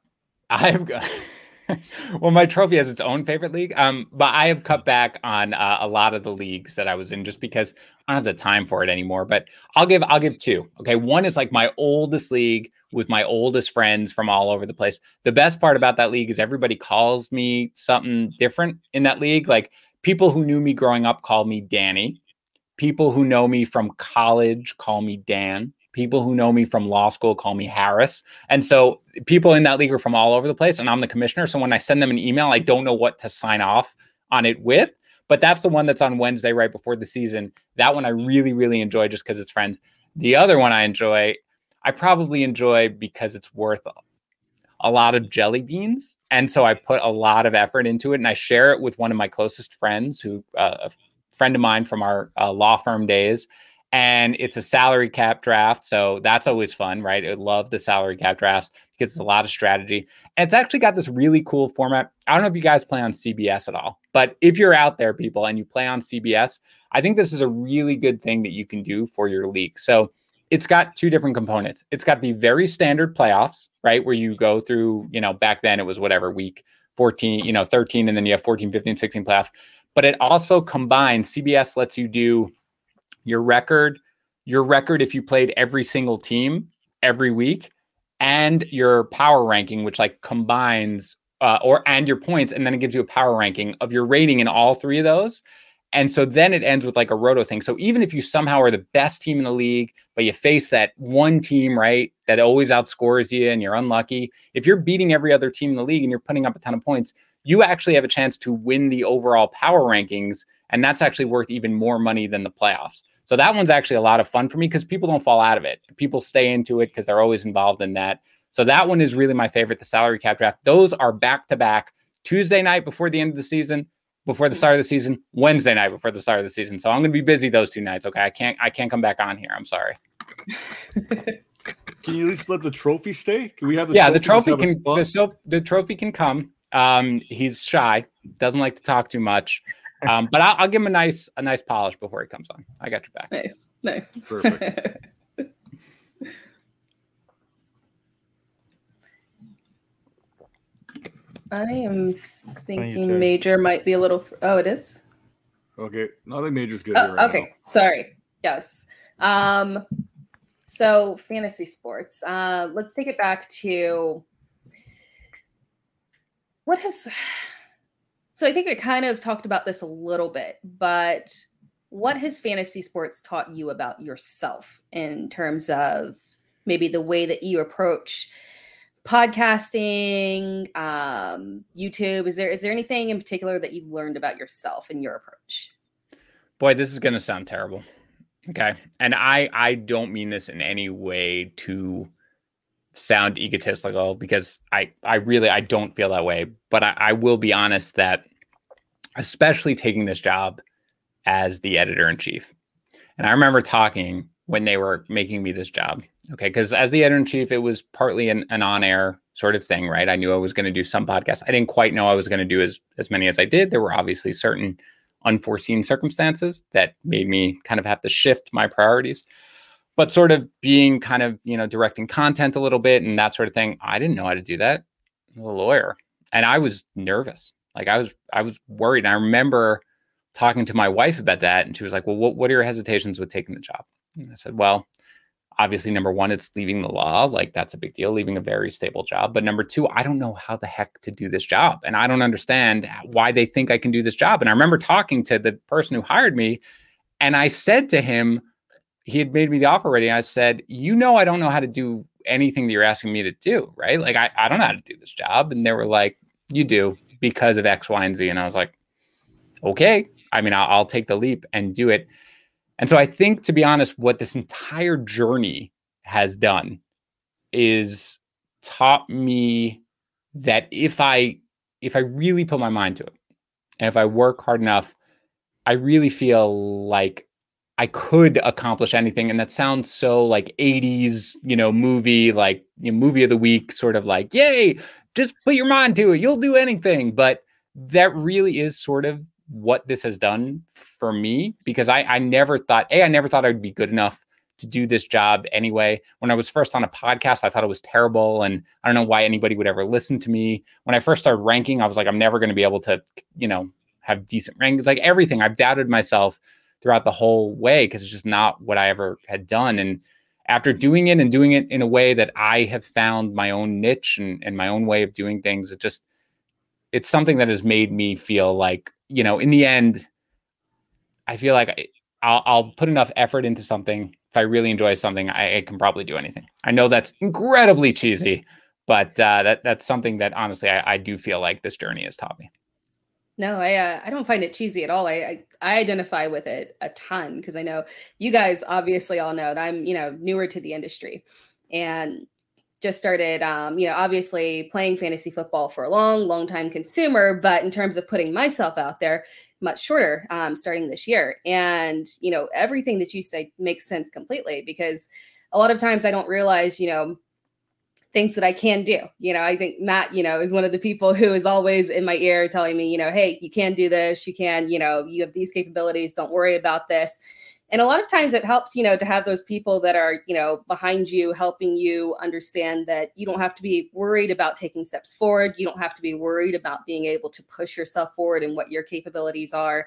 I've got. <laughs> <laughs> well, my trophy has its own favorite league. Um, but I have cut back on uh, a lot of the leagues that I was in just because I don't have the time for it anymore. But I'll give I'll give two. Okay, one is like my oldest league with my oldest friends from all over the place. The best part about that league is everybody calls me something different in that league. Like people who knew me growing up call me Danny. People who know me from college call me Dan people who know me from law school call me Harris. And so people in that league are from all over the place. And I'm the commissioner. So when I send them an email, I don't know what to sign off on it with. But that's the one that's on Wednesday right before the season. That one I really, really enjoy just because it's friends. The other one I enjoy, I probably enjoy because it's worth a lot of jelly beans. And so I put a lot of effort into it and I share it with one of my closest friends who, uh, a friend of mine from our uh, law firm days and it's a salary cap draft. So that's always fun, right? I love the salary cap drafts because it's a lot of strategy. And it's actually got this really cool format. I don't know if you guys play on CBS at all, but if you're out there, people, and you play on CBS, I think this is a really good thing that you can do for your league. So it's got two different components. It's got the very standard playoffs, right? Where you go through, you know, back then it was whatever week 14, you know, 13, and then you have 14, 15, 16 playoff. But it also combines, CBS lets you do your record, your record if you played every single team every week, and your power ranking, which like combines uh, or and your points, and then it gives you a power ranking of your rating in all three of those. And so then it ends with like a roto thing. So even if you somehow are the best team in the league, but you face that one team, right, that always outscores you and you're unlucky, if you're beating every other team in the league and you're putting up a ton of points, you actually have a chance to win the overall power rankings. And that's actually worth even more money than the playoffs. So that one's actually a lot of fun for me because people don't fall out of it. People stay into it because they're always involved in that. So that one is really my favorite, the salary cap draft. Those are back to back Tuesday night before the end of the season, before the start of the season, Wednesday night before the start of the season. So I'm going to be busy those two nights. Okay, I can't I can't come back on here. I'm sorry. can you at least let the trophy stay? Can we have the yeah? Trophy the trophy can the, the trophy can come. Um, he's shy, doesn't like to talk too much. Um, but I'll, I'll, give him a nice a nice polish before he comes on. I got your back. Nice, nice, perfect. <laughs> I am thinking major might be a little. Oh, it is. Okay, nothing major's good. Oh, right okay, now. sorry. Yes. Um. So fantasy sports. Uh, let's take it back to what has. So I think we kind of talked about this a little bit, but what has fantasy sports taught you about yourself in terms of maybe the way that you approach podcasting, um, YouTube? Is there is there anything in particular that you've learned about yourself and your approach? Boy, this is going to sound terrible. Okay, and I I don't mean this in any way to sound egotistical because I I really I don't feel that way. But I, I will be honest that especially taking this job as the editor in chief, and I remember talking when they were making me this job Okay. Because as the editor in chief, it was partly an, an on air sort of thing, right? I knew I was going to do some podcasts. I didn't quite know I was going to do as, as many as I did. There were obviously certain unforeseen circumstances that made me kind of have to shift my priorities. But sort of being kind of, you know, directing content a little bit and that sort of thing, I didn't know how to do that. I was a lawyer and I was nervous. Like I was, I was worried. And I remember talking to my wife about that. And she was like, well, what, what are your hesitations with taking the job? And I said, well, obviously number one it's leaving the law like that's a big deal leaving a very stable job but number two i don't know how the heck to do this job and i don't understand why they think i can do this job and i remember talking to the person who hired me and i said to him he had made me the offer already i said you know i don't know how to do anything that you're asking me to do right like i, I don't know how to do this job and they were like you do because of x y and z. And i was like okay. I mean I'll, I'll take the leap and do it. And so I think, to be honest, what this entire journey has done is taught me that if I if I really put my mind to it and if I work hard enough, I really feel like I could accomplish anything. And that sounds so like 80s, you know, movie, like you know, movie of the week, sort of like, yay, just put your mind to it. You'll do anything. But that really is sort of what this has done for me because I, I never thought, A, I never thought I'd be good enough to do this job anyway. When I was first on a podcast, I thought it was terrible. And I don't know why anybody would ever listen to me. When I first started ranking, I was like, I'm never going to be able to, you know, have decent rankings. Like everything, I've doubted myself throughout the whole way because it's just not what I ever had done. And after doing it and doing it in a way that I have found my own niche and, and my own way of doing things, it just, it's something that has made me feel like you know, in the end, I feel like I'll, I'll put enough effort into something. If I really enjoy something, I, I can probably do anything. I know that's incredibly cheesy, but uh, that that's something that honestly I, I do feel like this journey has taught me. No, I uh, I don't find it cheesy at all. I I, I identify with it a ton because I know you guys obviously all know that I'm you know newer to the industry, and just started um, you know obviously playing fantasy football for a long long time consumer but in terms of putting myself out there much shorter um, starting this year and you know everything that you say makes sense completely because a lot of times i don't realize you know things that i can do you know i think matt you know is one of the people who is always in my ear telling me you know hey you can do this you can you know you have these capabilities don't worry about this. And a lot of times it helps you know to have those people that are you know behind you helping you understand that you don't have to be worried about taking steps forward you don't have to be worried about being able to push yourself forward and what your capabilities are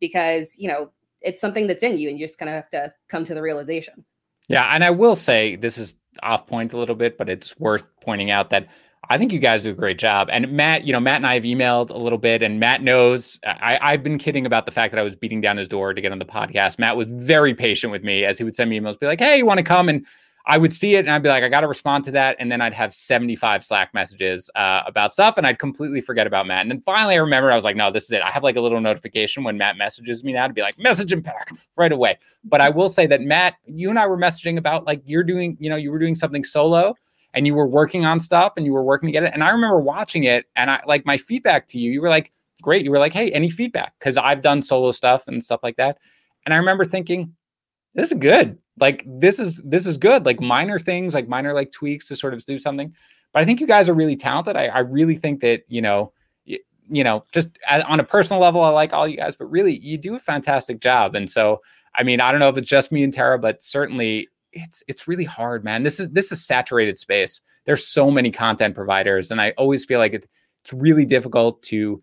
because you know it's something that's in you and you just kind of have to come to the realization. Yeah and i will say this is off point a little bit but it's worth pointing out that I think you guys do a great job. And Matt, you know, Matt and I have emailed a little bit, and Matt knows I, I've been kidding about the fact that I was beating down his door to get on the podcast. Matt was very patient with me as he would send me emails, be like, "Hey, you want to come?" And I would see it, and I'd be like, "I got to respond to that," and then I'd have seventy-five Slack messages uh, about stuff, and I'd completely forget about Matt. And then finally, I remember I was like, "No, this is it." I have like a little notification when Matt messages me now to be like, "Message him back <laughs> right away." But I will say that Matt, you and I were messaging about like you're doing, you know, you were doing something solo and you were working on stuff and you were working to get it. And I remember watching it and I like my feedback to you, you were like, great. You were like, hey, any feedback? Because I've done solo stuff and stuff like that. And I remember thinking, this is good. Like this is this is good. Like minor things, like minor like tweaks to sort of do something. But I think you guys are really talented. I, I really think that, you know, you, you know, just on a personal level, I like all you guys, but really you do a fantastic job. And so, I mean, I don't know if it's just me and Tara, but certainly it's it's really hard, man. This is this is saturated space. There's so many content providers, and I always feel like it, it's really difficult to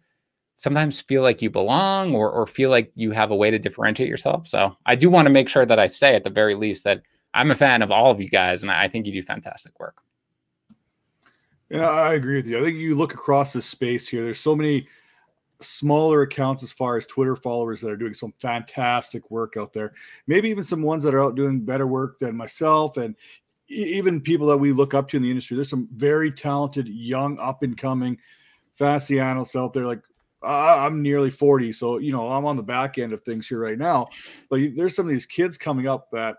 sometimes feel like you belong or or feel like you have a way to differentiate yourself. So I do want to make sure that I say at the very least that I'm a fan of all of you guys, and I think you do fantastic work. Yeah, I agree with you. I think you look across this space here. There's so many smaller accounts as far as Twitter followers that are doing some fantastic work out there. Maybe even some ones that are out doing better work than myself and even people that we look up to in the industry. There's some very talented, young, up and coming Fascianos out there. Like I'm nearly 40, so you know I'm on the back end of things here right now. But there's some of these kids coming up that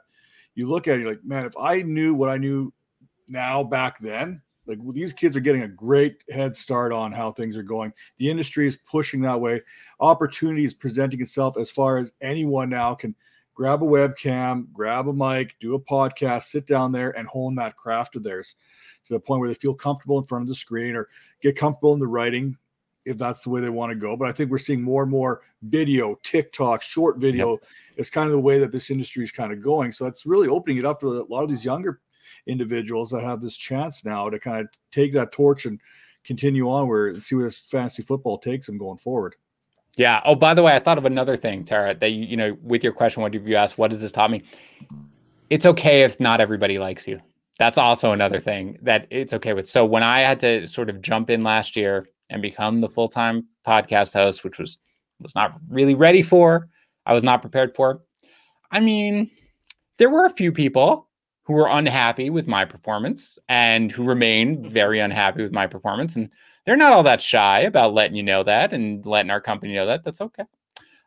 you look at, you're like, man, if I knew what I knew now back then, like these kids are getting a great head start on how things are going. The industry is pushing that way. Opportunity is presenting itself as far as anyone now can grab a webcam, grab a mic, do a podcast, sit down there and hone that craft of theirs to the point where they feel comfortable in front of the screen or get comfortable in the writing if that's the way they want to go. But I think we're seeing more and more video, TikTok, short video yep. is kind of the way that this industry is kind of going. So it's really opening it up for a lot of these younger individuals that have this chance now to kind of take that torch and continue onward and see where this fantasy football takes them going forward. Yeah. Oh, by the way, I thought of another thing, Tara, that you, you know, with your question, what did you ask? What does this taught me? It's okay if not everybody likes you. That's also another thing that it's okay with. So when I had to sort of jump in last year and become the full-time podcast host, which was was not really ready for, I was not prepared for. I mean, there were a few people who were unhappy with my performance and who remain very unhappy with my performance. And they're not all that shy about letting you know that and letting our company know that. That's okay.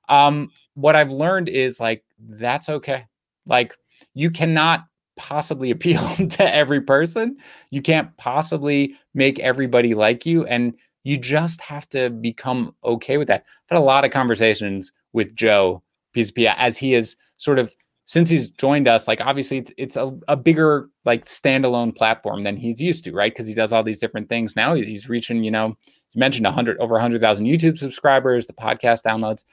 Um, what I've learned is like, that's okay. Like, you cannot possibly <laughs> appeal to every person. You can't possibly make everybody like you. And you just have to become okay with that. I've had a lot of conversations with Joe PZP as he is sort of since he's joined us, like obviously it's, it's a, a bigger like standalone platform than he's used to, right? Because he does all these different things now. He's reaching, you know, he's mentioned 100 over 100,000 YouTube subscribers, the podcast downloads.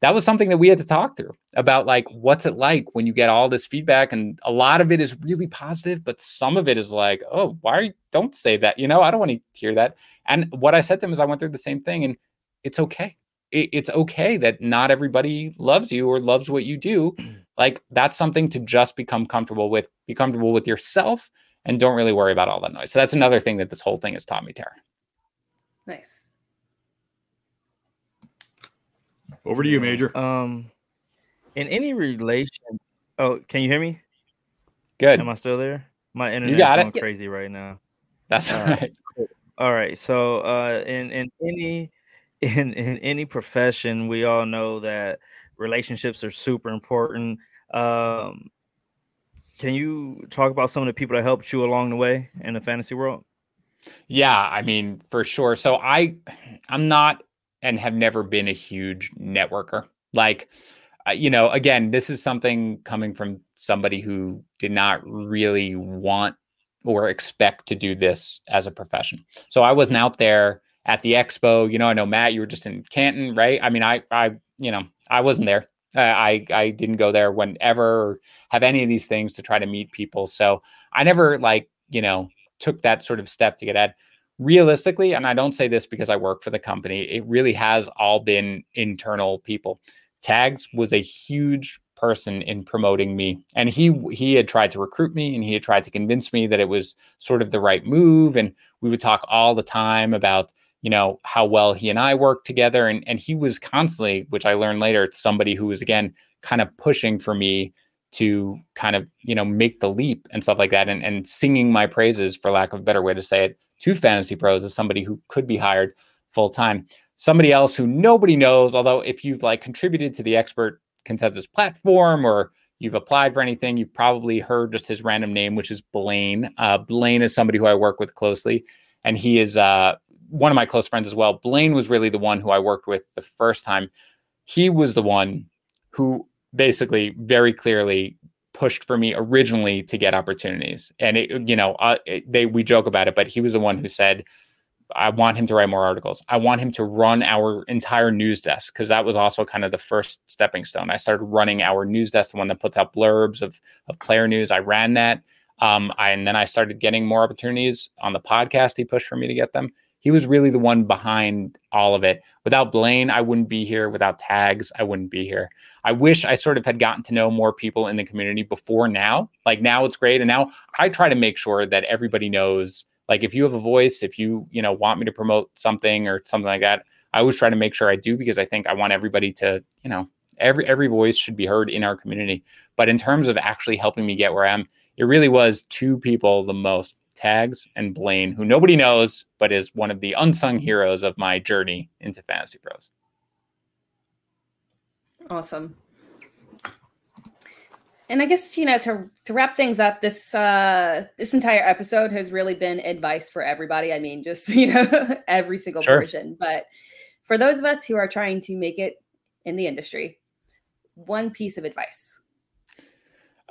That was something that we had to talk through about like what's it like when you get all this feedback and a lot of it is really positive, but some of it is like, oh, why you, don't say that? You know, I don't want to hear that. And what I said to him is I went through the same thing and it's okay. It, it's okay that not everybody loves you or loves what you do <clears throat> like that's something to just become comfortable with, be comfortable with yourself and don't really worry about all that noise. So that's another thing that this whole thing has taught me, Tara. Nice. Over to you, Major. Um, in any relation, oh, can you hear me? Good. Am I still there? My internet you got going it. crazy right now. That's all right. All right. So, uh, in in any <laughs> in in any profession, we all know that relationships are super important. Um, can you talk about some of the people that helped you along the way in the fantasy world? Yeah, I mean, for sure. So I I'm not and have never been a huge networker. Like uh, you know, again, this is something coming from somebody who did not really want or expect to do this as a profession. So I wasn't out there at the expo. You know, I know Matt, you were just in Canton, right? I mean, I I you know, I wasn't there. Uh, I I didn't go there whenever have any of these things to try to meet people. So I never like you know took that sort of step to get at. Realistically, and I don't say this because I work for the company, it really has all been internal people. Tags was a huge person in promoting me. And he he had tried to recruit me and he had tried to convince me that it was sort of the right move. And we would talk all the time about, you know, how well he and I worked together. And and he was constantly, which I learned later, somebody who was again kind of pushing for me to kind of, you know, make the leap and stuff like that. And and singing my praises, for lack of a better way to say it, to fantasy pros as somebody who could be hired full time somebody else who nobody knows although if you've like contributed to the expert consensus platform or you've applied for anything you've probably heard just his random name which is blaine. Uh, blaine is somebody who i work with closely and he is uh, one of my close friends as well. Blaine was really the one who i worked with the first time. He was the one who basically very clearly pushed for me originally to get opportunities and it you know uh, it, they we joke about it but he was the one who said I want him to write more articles. I want him to run our entire news desk because that was also kind of the first stepping stone. I started running our news desk, the one that puts out blurbs of of player news. I ran that, um, I, and then I started getting more opportunities on the podcast. He pushed for me to get them. He was really the one behind all of it. Without Blaine, I wouldn't be here. Without tags, I wouldn't be here. I wish I sort of had gotten to know more people in the community before now. Like now, it's great, and now I try to make sure that everybody knows like if you have a voice if you you know want me to promote something or something like that i always try to make sure i do because i think i want everybody to you know every every voice should be heard in our community but in terms of actually helping me get where i am it really was two people the most tags and blaine who nobody knows but is one of the unsung heroes of my journey into fantasy pros awesome and I guess you know to to wrap things up, this uh this entire episode has really been advice for everybody. I mean, just <laughs> you know every single sure. version. But for those of us who are trying to make it in the industry, one piece of advice: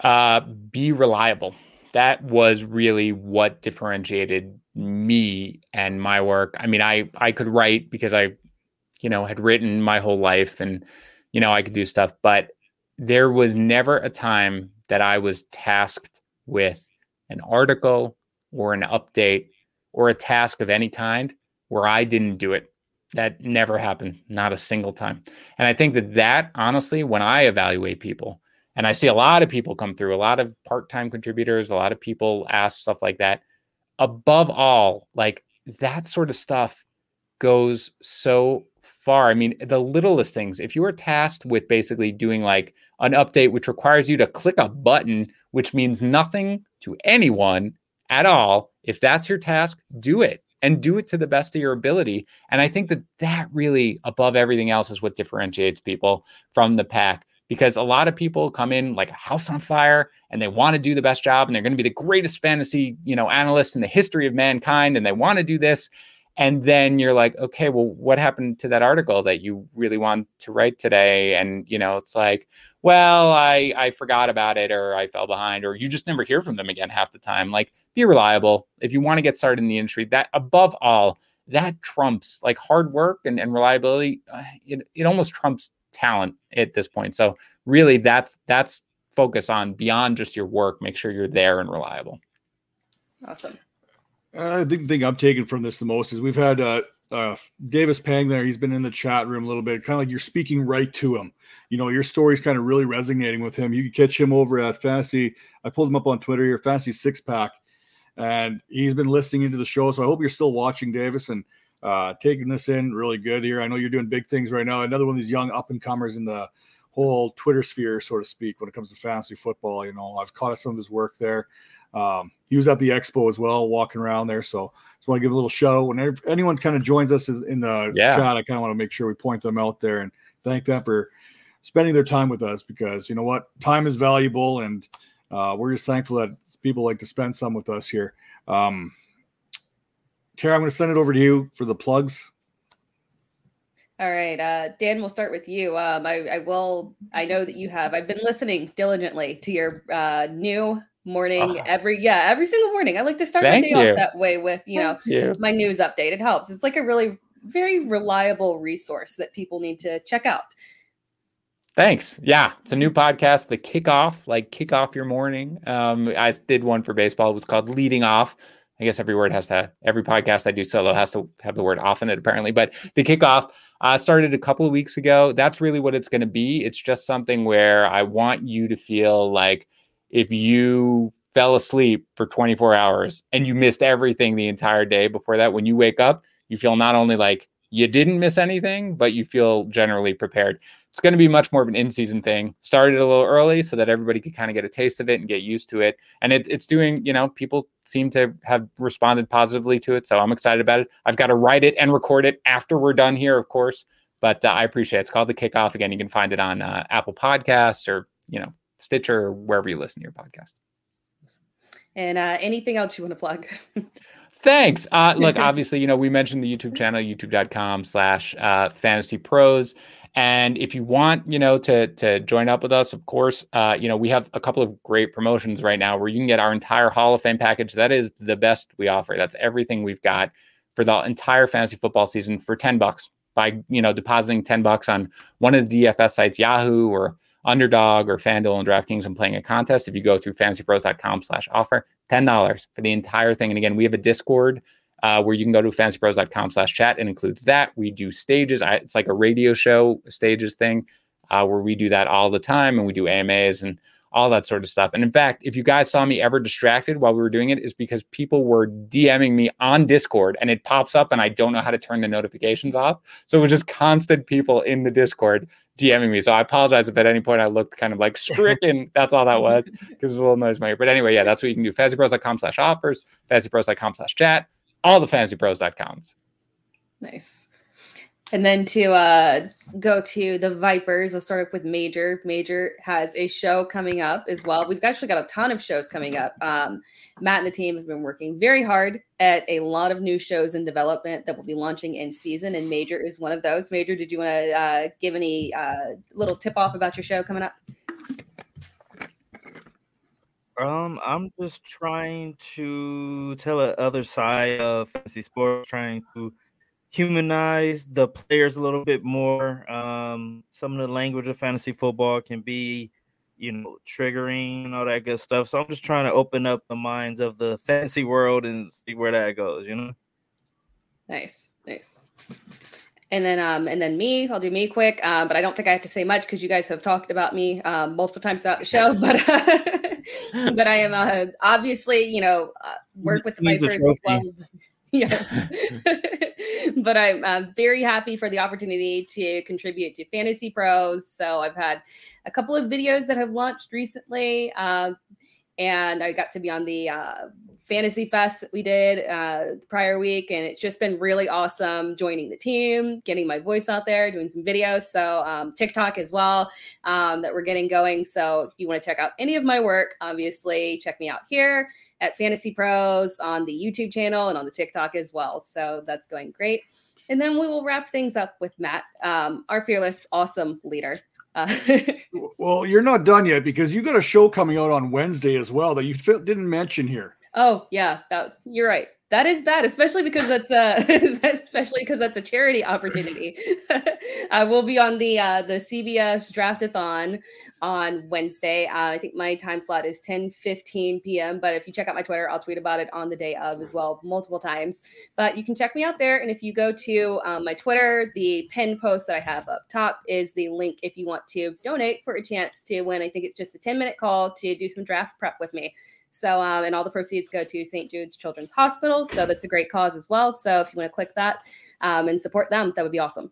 uh, be reliable. That was really what differentiated me and my work. I mean, I I could write because I, you know, had written my whole life, and you know, I could do stuff, but there was never a time that I was tasked with an article or an update or a task of any kind where I didn't do it. That never happened, not a single time. And I think that that honestly, when I evaluate people, and I see a lot of people come through, a lot of part-time contributors, a lot of people ask stuff like that. Above all, like that sort of stuff goes so far. I mean, the littlest things. If you are tasked with basically doing like an update which requires you to click a button, which means nothing to anyone at all, if that's your task, do it and do it to the best of your ability. And I think that that really, above everything else, is what differentiates people from the pack. Because a lot of people come in like a house on fire and they want to do the best job and they're going to be the greatest fantasy, you know, analyst in the history of mankind and they want to do this. And then you're like okay well what happened to that article that you really want to write today? And you know it's like well i i forgot about it or i fell behind or you just never hear from them again half the time. Like be reliable. If you want to get started in the industry that above all that trumps like hard work and, and reliability uh, it, it almost trumps talent at this point so really that's that's focus on beyond just your work make sure you're there and reliable awesome I think the thing I'm taking from this the most is we've had uh, uh, Davis Pang there. He's been in the chat room a little bit, kind of like you're speaking right to him. You know, your story's kind of really resonating with him. You can catch him over at Fantasy. I pulled him up on Twitter here, Fantasy Six Pack, and he's been listening into the show. So I hope you're still watching, Davis, and uh, taking this in really good here. I know you're doing big things right now. Another one of these young up and comers in the whole Twitter sphere, so to speak, when it comes to fantasy football. You know, I've caught some of his work there. Um, he was at the expo as well, walking around there. So just want to give a little show. When anyone kind of joins us in the yeah. chat, I kind of want to make sure we point them out there and thank them for spending their time with us because you know what, time is valuable, and uh, we're just thankful that people like to spend some with us here. Um, Tara, I'm going to send it over to you for the plugs. All right, uh, Dan, we'll start with you. Um, I, I, will. I know that you have. I've been listening diligently to your uh, new morning oh. every yeah every single morning i like to start my day you. off that way with you know you. my news update it helps it's like a really very reliable resource that people need to check out thanks yeah it's a new podcast the kickoff like kick off your morning um i did one for baseball it was called leading off i guess every word has to every podcast i do solo has to have the word off in it apparently but the kickoff Uh, started a couple of weeks ago. That's really what it's going to be. It's just something where I want you to feel like if you fell asleep for 24 hours and you missed everything the entire day before that, when you wake up, you feel not only like you didn't miss anything, but you feel generally prepared. It's going to be much more of an in-season thing. Started a little early so that everybody could kind of get a taste of it and get used to it. And it, it's doing, you know, people seem to have responded positively to it. So I'm excited about it. I've got to write it and record it after we're done here, of course. But uh, I appreciate it. It's called the Kickoff. Again, you can find it on uh, Apple Podcasts or you know Stitcher or wherever you listen to your podcast. And uh, anything else you want to plug? <laughs> Thanks. Uh, look, <laughs> obviously, you know, we mentioned the YouTube channel, youtube.com slash uh, fantasy pros. And if you want, you know, to to join up with us, of course, uh, you know, we have a couple of great promotions right now where you can get our entire Hall of Fame package. That is the best we offer. That's everything we've got for the entire fantasy football season for 10 bucks by, you know, depositing 10 bucks on one of the DFS sites, Yahoo or Underdog or FanDuel and DraftKings and playing a contest. If you go through fantasypros.com slash offer, $10 for the entire thing. And again, we have a Discord uh, where you can go to fantasypros.com slash chat. It includes that. We do stages. I, it's like a radio show stages thing uh, where we do that all the time and we do AMAs and all that sort of stuff. And in fact, if you guys saw me ever distracted while we were doing it, is because people were DMing me on Discord and it pops up and I don't know how to turn the notifications off. So it was just constant people in the Discord DMing me. So I apologize if at any point I looked kind of like <laughs> stricken. that's all that was because there's a little noise in my ear. But anyway, yeah, that's what you can do. FantasyPros.com slash offers, FantasyPros.com slash chat, all the FantasyPros.coms. Nice. And then to uh, go to the Vipers, I'll start up with Major. Major has a show coming up as well. We've actually got a ton of shows coming up. Um, Matt and the team have been working very hard at a lot of new shows in development that will be launching in season, and Major is one of those. Major, did you want to uh, give any uh, little tip off about your show coming up? Um, I'm just trying to tell the other side of fantasy sports, trying to humanize the players a little bit more. Um, some of the language of fantasy football can be, you know, triggering and all that good stuff. So I'm just trying to open up the minds of the fantasy world and see where that goes, you know. Nice, nice. And then, um, and then me, I'll do me quick. Um, but I don't think I have to say much because you guys have talked about me um, multiple times throughout the show. But, <laughs> but I am uh, obviously, you know, uh, work with the Vipers as <laughs> well. yes. <laughs> but I'm, I'm, very happy for the opportunity to contribute to Fantasy Pros. So I've had a couple of videos that have launched recently. Uh, and I got to be on the uh, Fantasy Fest that we did uh, prior week. And it's just been really awesome joining the team, getting my voice out there, doing some videos. So um, TikTok as well um, that we're getting going. So if you want to check out any of my work, obviously check me out here at Fantasy Pros on the YouTube channel and on the TikTok as well. So that's going great. And then we will wrap things up with Matt, um, our fearless, awesome leader. Uh, <laughs> well, you're not done yet because you got a show coming out on Wednesday as well that you didn't mention here. Oh yeah, that, you're right. That is bad, especially because that's a <laughs> especially because that's a charity opportunity. <laughs> I will be on the uh, the CBS Draftathon on Wednesday. Uh, I think my time slot is 10 15 p.m. But if you check out my Twitter, I'll tweet about it on the day of as well, multiple times. But you can check me out there. And if you go to um, my Twitter, the pin post that I have up top is the link if you want to donate for a chance to win. I think it's just a 10 minute call to do some draft prep with me. So, um, and all the proceeds go to St. Jude's Children's Hospital. So that's a great cause as well. So if you want to click that um, and support them, that would be awesome.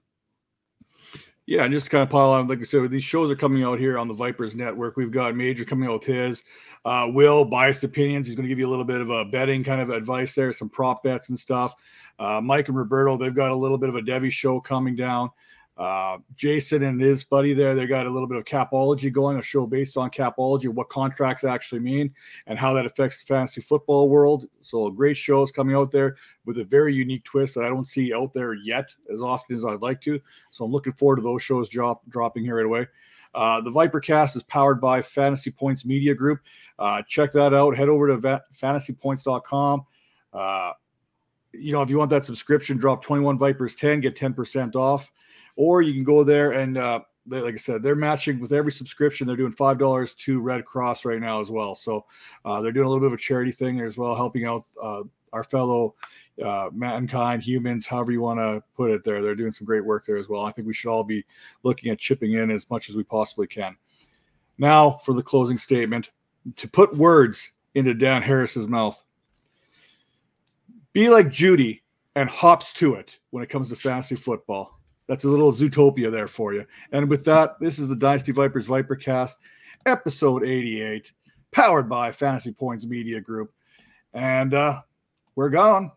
Yeah, and just to kind of pile on, like I said, these shows are coming out here on the Vipers Network. We've got Major coming out with his. Uh, Will, biased opinions. He's going to give you a little bit of a betting kind of advice there, some prop bets and stuff. Uh, Mike and Roberto, they've got a little bit of a Debbie show coming down. Uh, Jason and his buddy there, they got a little bit of capology going, a show based on capology, what contracts actually mean, and how that affects the fantasy football world. So, great shows coming out there with a very unique twist that I don't see out there yet as often as I'd like to. So, I'm looking forward to those shows drop, dropping here right away. Uh, the Vipercast is powered by Fantasy Points Media Group. Uh, check that out. Head over to va- fantasypoints.com. Uh, you know, if you want that subscription, drop 21 Vipers 10, get 10% off or you can go there and uh, they, like I said, they're matching with every subscription. They're doing five dollars to Red Cross right now as well. So uh, they're doing a little bit of a charity thing as well, helping out uh, our fellow uh, mankind, humans, however you want to put it there. They're doing some great work there as well. I think we should all be looking at chipping in as much as we possibly can. Now for the closing statement to put words into Dan Harris's mouth. Be like Judy and hops to it when it comes to fantasy football. That's a little Zootopia there for you. And with that, this is the Dynasty Vipers Vipercast, episode 88, powered by Fantasy Points Media Group. And uh, we're gone.